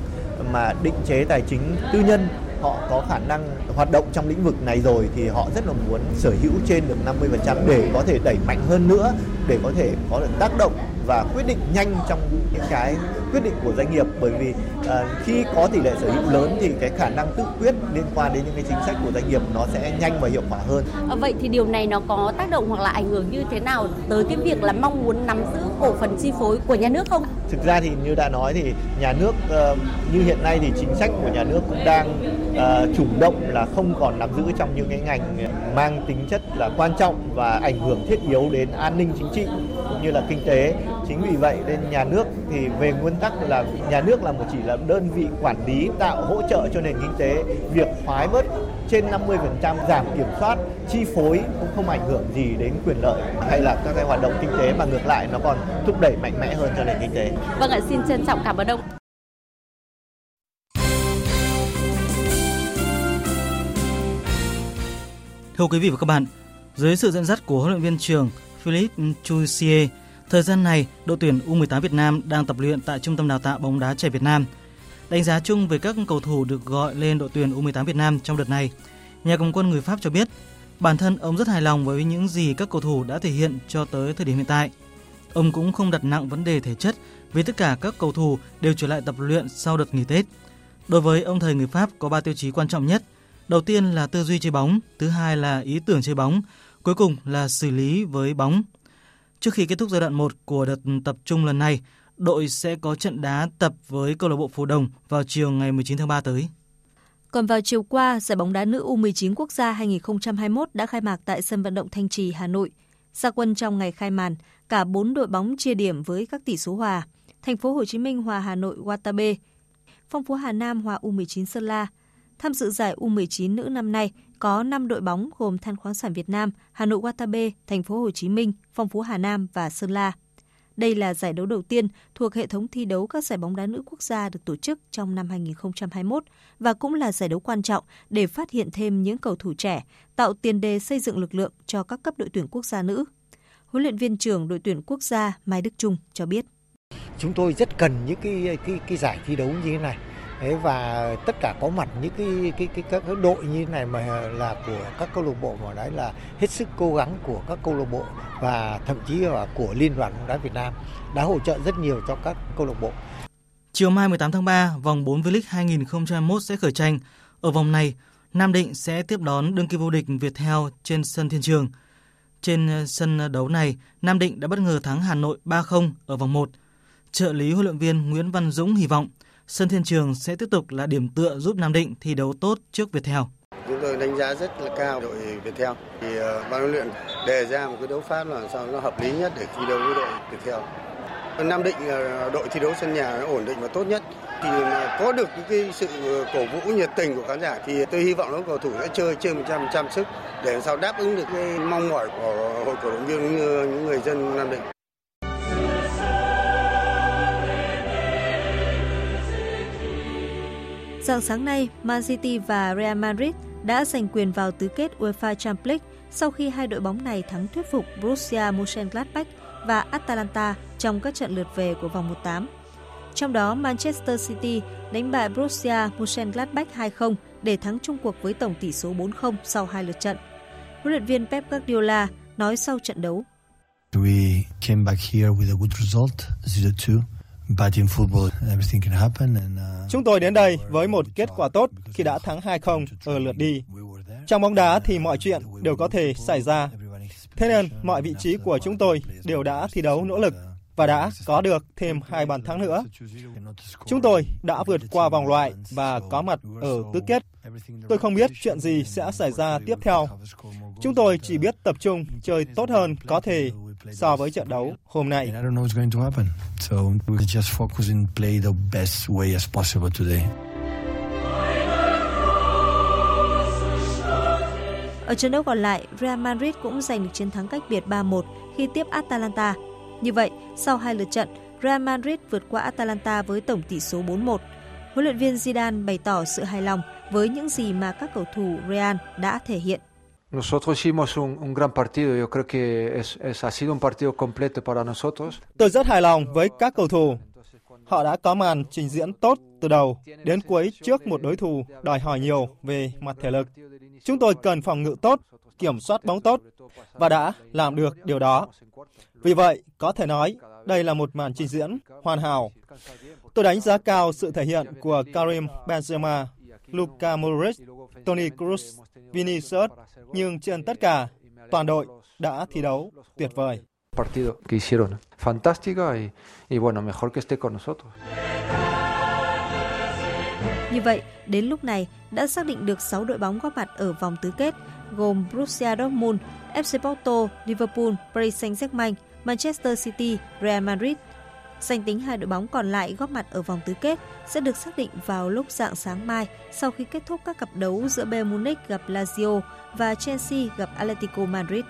mà định chế tài chính tư nhân họ có khả năng hoạt động trong lĩnh vực này rồi thì họ rất là muốn sở hữu trên được 50% để có thể đẩy mạnh hơn nữa, để có thể có được tác động và quyết định nhanh trong những cái quyết định của doanh nghiệp bởi vì uh, khi có tỷ lệ sở hữu lớn thì cái khả năng tự quyết liên quan đến những cái chính sách của doanh nghiệp nó sẽ nhanh và hiệu quả hơn. À, vậy thì điều này nó có tác động hoặc là ảnh hưởng như thế nào tới cái việc là mong muốn nắm giữ cổ phần chi phối của nhà nước không? Thực ra thì như đã nói thì nhà nước uh, như hiện nay thì chính sách của nhà nước cũng đang uh, chủ động là không còn nắm giữ trong những cái ngành mang tính chất là quan trọng và ảnh hưởng thiết yếu đến an ninh chính trị cũng như là kinh tế chính vì vậy nên nhà nước thì về nguyên tắc là nhà nước là một chỉ là đơn vị quản lý tạo hỗ trợ cho nền kinh tế việc thoái bớt trên 50% giảm kiểm soát chi phối cũng không ảnh hưởng gì đến quyền lợi hay là các cái hoạt động kinh tế mà ngược lại nó còn thúc đẩy mạnh mẽ hơn cho nền kinh tế. Vâng ạ, xin trân trọng cảm ơn ông. Thưa quý vị và các bạn, dưới sự dẫn dắt của huấn luyện viên trưởng Philippe Chusier, thời gian này đội tuyển U18 Việt Nam đang tập luyện tại Trung tâm Đào tạo bóng đá trẻ Việt Nam. Đánh giá chung về các cầu thủ được gọi lên đội tuyển U18 Việt Nam trong đợt này, nhà cầm quân người Pháp cho biết bản thân ông rất hài lòng với những gì các cầu thủ đã thể hiện cho tới thời điểm hiện tại. Ông cũng không đặt nặng vấn đề thể chất vì tất cả các cầu thủ đều trở lại tập luyện sau đợt nghỉ Tết. Đối với ông thầy người Pháp có 3 tiêu chí quan trọng nhất. Đầu tiên là tư duy chơi bóng, thứ hai là ý tưởng chơi bóng, cuối cùng là xử lý với bóng. Trước khi kết thúc giai đoạn 1 của đợt tập trung lần này, đội sẽ có trận đá tập với câu lạc bộ Phú Đồng vào chiều ngày 19 tháng 3 tới. Còn vào chiều qua, giải bóng đá nữ U19 quốc gia 2021 đã khai mạc tại sân vận động Thanh Trì, Hà Nội. Gia quân trong ngày khai màn, cả 4 đội bóng chia điểm với các tỷ số hòa. Thành phố Hồ Chí Minh hòa Hà Nội Watabe, Phong Phú Hà Nam hòa U19 Sơn La. Tham dự giải U19 nữ năm nay có 5 đội bóng gồm Than khoáng sản Việt Nam, Hà Nội Watabe, Thành phố Hồ Chí Minh, Phong Phú Hà Nam và Sơn La. Đây là giải đấu đầu tiên thuộc hệ thống thi đấu các giải bóng đá nữ quốc gia được tổ chức trong năm 2021 và cũng là giải đấu quan trọng để phát hiện thêm những cầu thủ trẻ, tạo tiền đề xây dựng lực lượng cho các cấp đội tuyển quốc gia nữ. Huấn luyện viên trưởng đội tuyển quốc gia Mai Đức Trung cho biết. Chúng tôi rất cần những cái cái cái giải thi đấu như thế này. Đấy, và tất cả có mặt những cái cái cái các đội như này mà là của các câu lạc bộ mà đấy là hết sức cố gắng của các câu lạc bộ và thậm chí là của liên đoàn bóng đá Việt Nam đã hỗ trợ rất nhiều cho các câu lạc bộ. Chiều mai 18 tháng 3, vòng 4 V-League 2021 sẽ khởi tranh. Ở vòng này, Nam Định sẽ tiếp đón đương kim vô địch Viettel trên sân Thiên Trường. Trên ờ, sân đấu này, Nam Định đã bất ngờ thắng Hà Nội 3-0 ở vòng 1. Trợ lý huấn luyện viên Nguyễn Văn Dũng hy vọng sân Thiên Trường sẽ tiếp tục là điểm tựa giúp Nam Định thi đấu tốt trước Viettel. Chúng tôi đánh giá rất là cao đội Viettel. Thì uh, ban huấn luyện đề ra một cái đấu pháp là sao nó hợp lý nhất để thi đấu với đội Viettel. Nam Định là đội thi đấu sân nhà nó ổn định và tốt nhất. Thì có được cái sự ờ, cổ vũ nhiệt tình của khán giả thì tôi hy vọng các cầu thủ sẽ chơi trên 100% sức để làm sao đáp ứng được cái mong mỏi của hội cổ động viên cũng như những người dân Nam Định. Dạng sáng nay, Man City và Real Madrid đã giành quyền vào tứ kết UEFA Champions League sau khi hai đội bóng này thắng thuyết phục Borussia Mönchengladbach và Atalanta trong các trận lượt về của vòng 1/8. Trong đó, Manchester City đánh bại Borussia Mönchengladbach 2-0 để thắng chung cuộc với tổng tỷ số 4-0 sau hai lượt trận. Huấn luyện viên Pep Guardiola nói sau trận đấu. We came back here with a good result, 0-2 uh, Chúng tôi đến đây với một kết quả tốt khi đã thắng 2-0 ở lượt đi. Trong bóng đá thì mọi chuyện đều có thể xảy ra. Thế nên mọi vị trí của chúng tôi đều đã thi đấu nỗ lực và đã có được thêm hai bàn thắng nữa. Chúng tôi đã vượt qua vòng loại và có mặt ở tứ kết. Tôi không biết chuyện gì sẽ xảy ra tiếp theo. Chúng tôi chỉ biết tập trung chơi tốt hơn có thể so với trận đấu hôm nay. Ở trận đấu còn lại, Real Madrid cũng giành được chiến thắng cách biệt 3-1 khi tiếp Atalanta. Như vậy, sau hai lượt trận, Real Madrid vượt qua Atalanta với tổng tỷ số 4-1. Huấn luyện viên Zidane bày tỏ sự hài lòng với những gì mà các cầu thủ Real đã thể hiện. Tôi rất hài lòng với các cầu thủ. Họ đã có màn trình diễn tốt từ đầu đến cuối trước một đối thủ đòi hỏi nhiều về mặt thể lực. Chúng tôi cần phòng ngự tốt, kiểm soát bóng tốt và đã làm được điều đó. Vì vậy, có thể nói đây là một màn trình diễn hoàn hảo. Tôi đánh giá cao sự thể hiện của Karim Benzema, Luka Modric, Toni Kroos, Vinicius, nhưng trên tất cả, toàn đội đã thi đấu tuyệt vời. Partido que hicieron fantástica y, y bueno, mejor que esté con nosotros. Như vậy, đến lúc này đã xác định được 6 đội bóng góp mặt ở vòng tứ kết, gồm Borussia Dortmund, FC Porto, Liverpool, Paris Saint-Germain, Manchester City, Real Madrid. Danh tính hai đội bóng còn lại góp mặt ở vòng tứ kết sẽ được xác định vào lúc dạng sáng mai sau khi kết thúc các cặp đấu giữa Bayern Munich gặp Lazio và Chelsea gặp Atletico Madrid.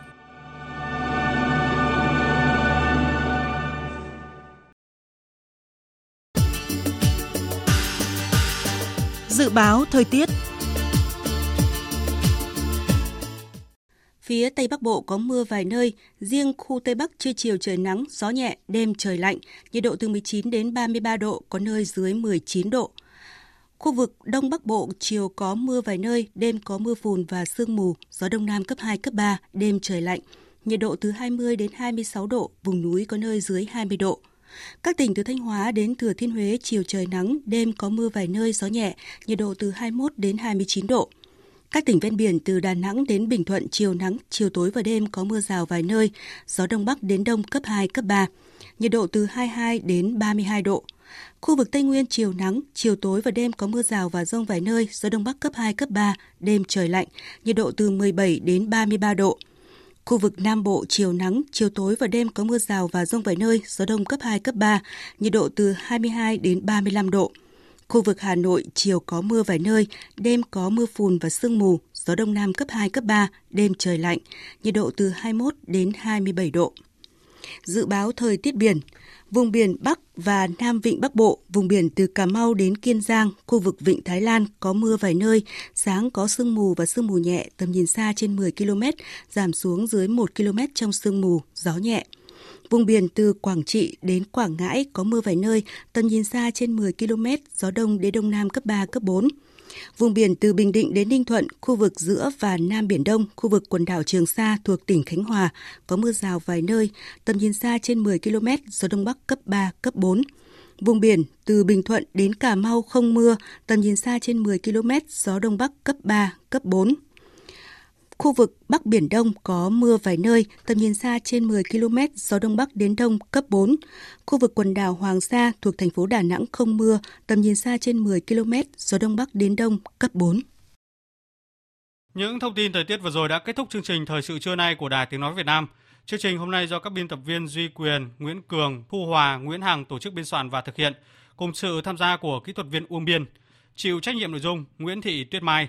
Dự báo thời tiết Phía Tây Bắc Bộ có mưa vài nơi, riêng khu Tây Bắc trưa chiều trời nắng, gió nhẹ, đêm trời lạnh, nhiệt độ từ 19 đến 33 độ, có nơi dưới 19 độ. Khu vực Đông Bắc Bộ chiều có mưa vài nơi, đêm có mưa phùn và sương mù, gió Đông Nam cấp 2, cấp 3, đêm trời lạnh, nhiệt độ từ 20 đến 26 độ, vùng núi có nơi dưới 20 độ. Các tỉnh từ Thanh Hóa đến Thừa Thiên Huế chiều trời nắng, đêm có mưa vài nơi, gió nhẹ, nhiệt độ từ 21 đến 29 độ. Các tỉnh ven biển từ Đà Nẵng đến Bình Thuận chiều nắng, chiều tối và đêm có mưa rào vài nơi, gió đông bắc đến đông cấp 2, cấp 3, nhiệt độ từ 22 đến 32 độ. Khu vực Tây Nguyên chiều nắng, chiều tối và đêm có mưa rào và rông vài nơi, gió đông bắc cấp 2, cấp 3, đêm trời lạnh, nhiệt độ từ 17 đến 33 độ. Khu vực Nam Bộ chiều nắng, chiều tối và đêm có mưa rào và rông vài nơi, gió đông cấp 2, cấp 3, nhiệt độ từ 22 đến 35 độ. Khu vực Hà Nội chiều có mưa vài nơi, đêm có mưa phùn và sương mù, gió đông nam cấp 2, cấp 3, đêm trời lạnh, nhiệt độ từ 21 đến 27 độ. Dự báo thời tiết biển, vùng biển Bắc và Nam Vịnh Bắc Bộ, vùng biển từ Cà Mau đến Kiên Giang, khu vực Vịnh Thái Lan có mưa vài nơi, sáng có sương mù và sương mù nhẹ, tầm nhìn xa trên 10 km, giảm xuống dưới 1 km trong sương mù, gió nhẹ. Vùng biển từ Quảng Trị đến Quảng Ngãi có mưa vài nơi, tầm nhìn xa trên 10 km, gió đông đến đông nam cấp 3, cấp 4. Vùng biển từ Bình Định đến Ninh Thuận, khu vực giữa và Nam Biển Đông, khu vực quần đảo Trường Sa thuộc tỉnh Khánh Hòa có mưa rào vài nơi, tầm nhìn xa trên 10 km, gió đông bắc cấp 3, cấp 4. Vùng biển từ Bình Thuận đến Cà Mau không mưa, tầm nhìn xa trên 10 km, gió đông bắc cấp 3, cấp 4. Khu vực Bắc Biển Đông có mưa vài nơi, tầm nhìn xa trên 10 km, gió Đông Bắc đến Đông cấp 4. Khu vực quần đảo Hoàng Sa thuộc thành phố Đà Nẵng không mưa, tầm nhìn xa trên 10 km, gió Đông Bắc đến Đông cấp 4. Những thông tin thời tiết vừa rồi đã kết thúc chương trình Thời sự trưa nay của Đài Tiếng Nói Việt Nam. Chương trình hôm nay do các biên tập viên Duy Quyền, Nguyễn Cường, Thu Hòa, Nguyễn Hằng tổ chức biên soạn và thực hiện, cùng sự tham gia của kỹ thuật viên Uông Biên. Chịu trách nhiệm nội dung Nguyễn Thị Tuyết Mai.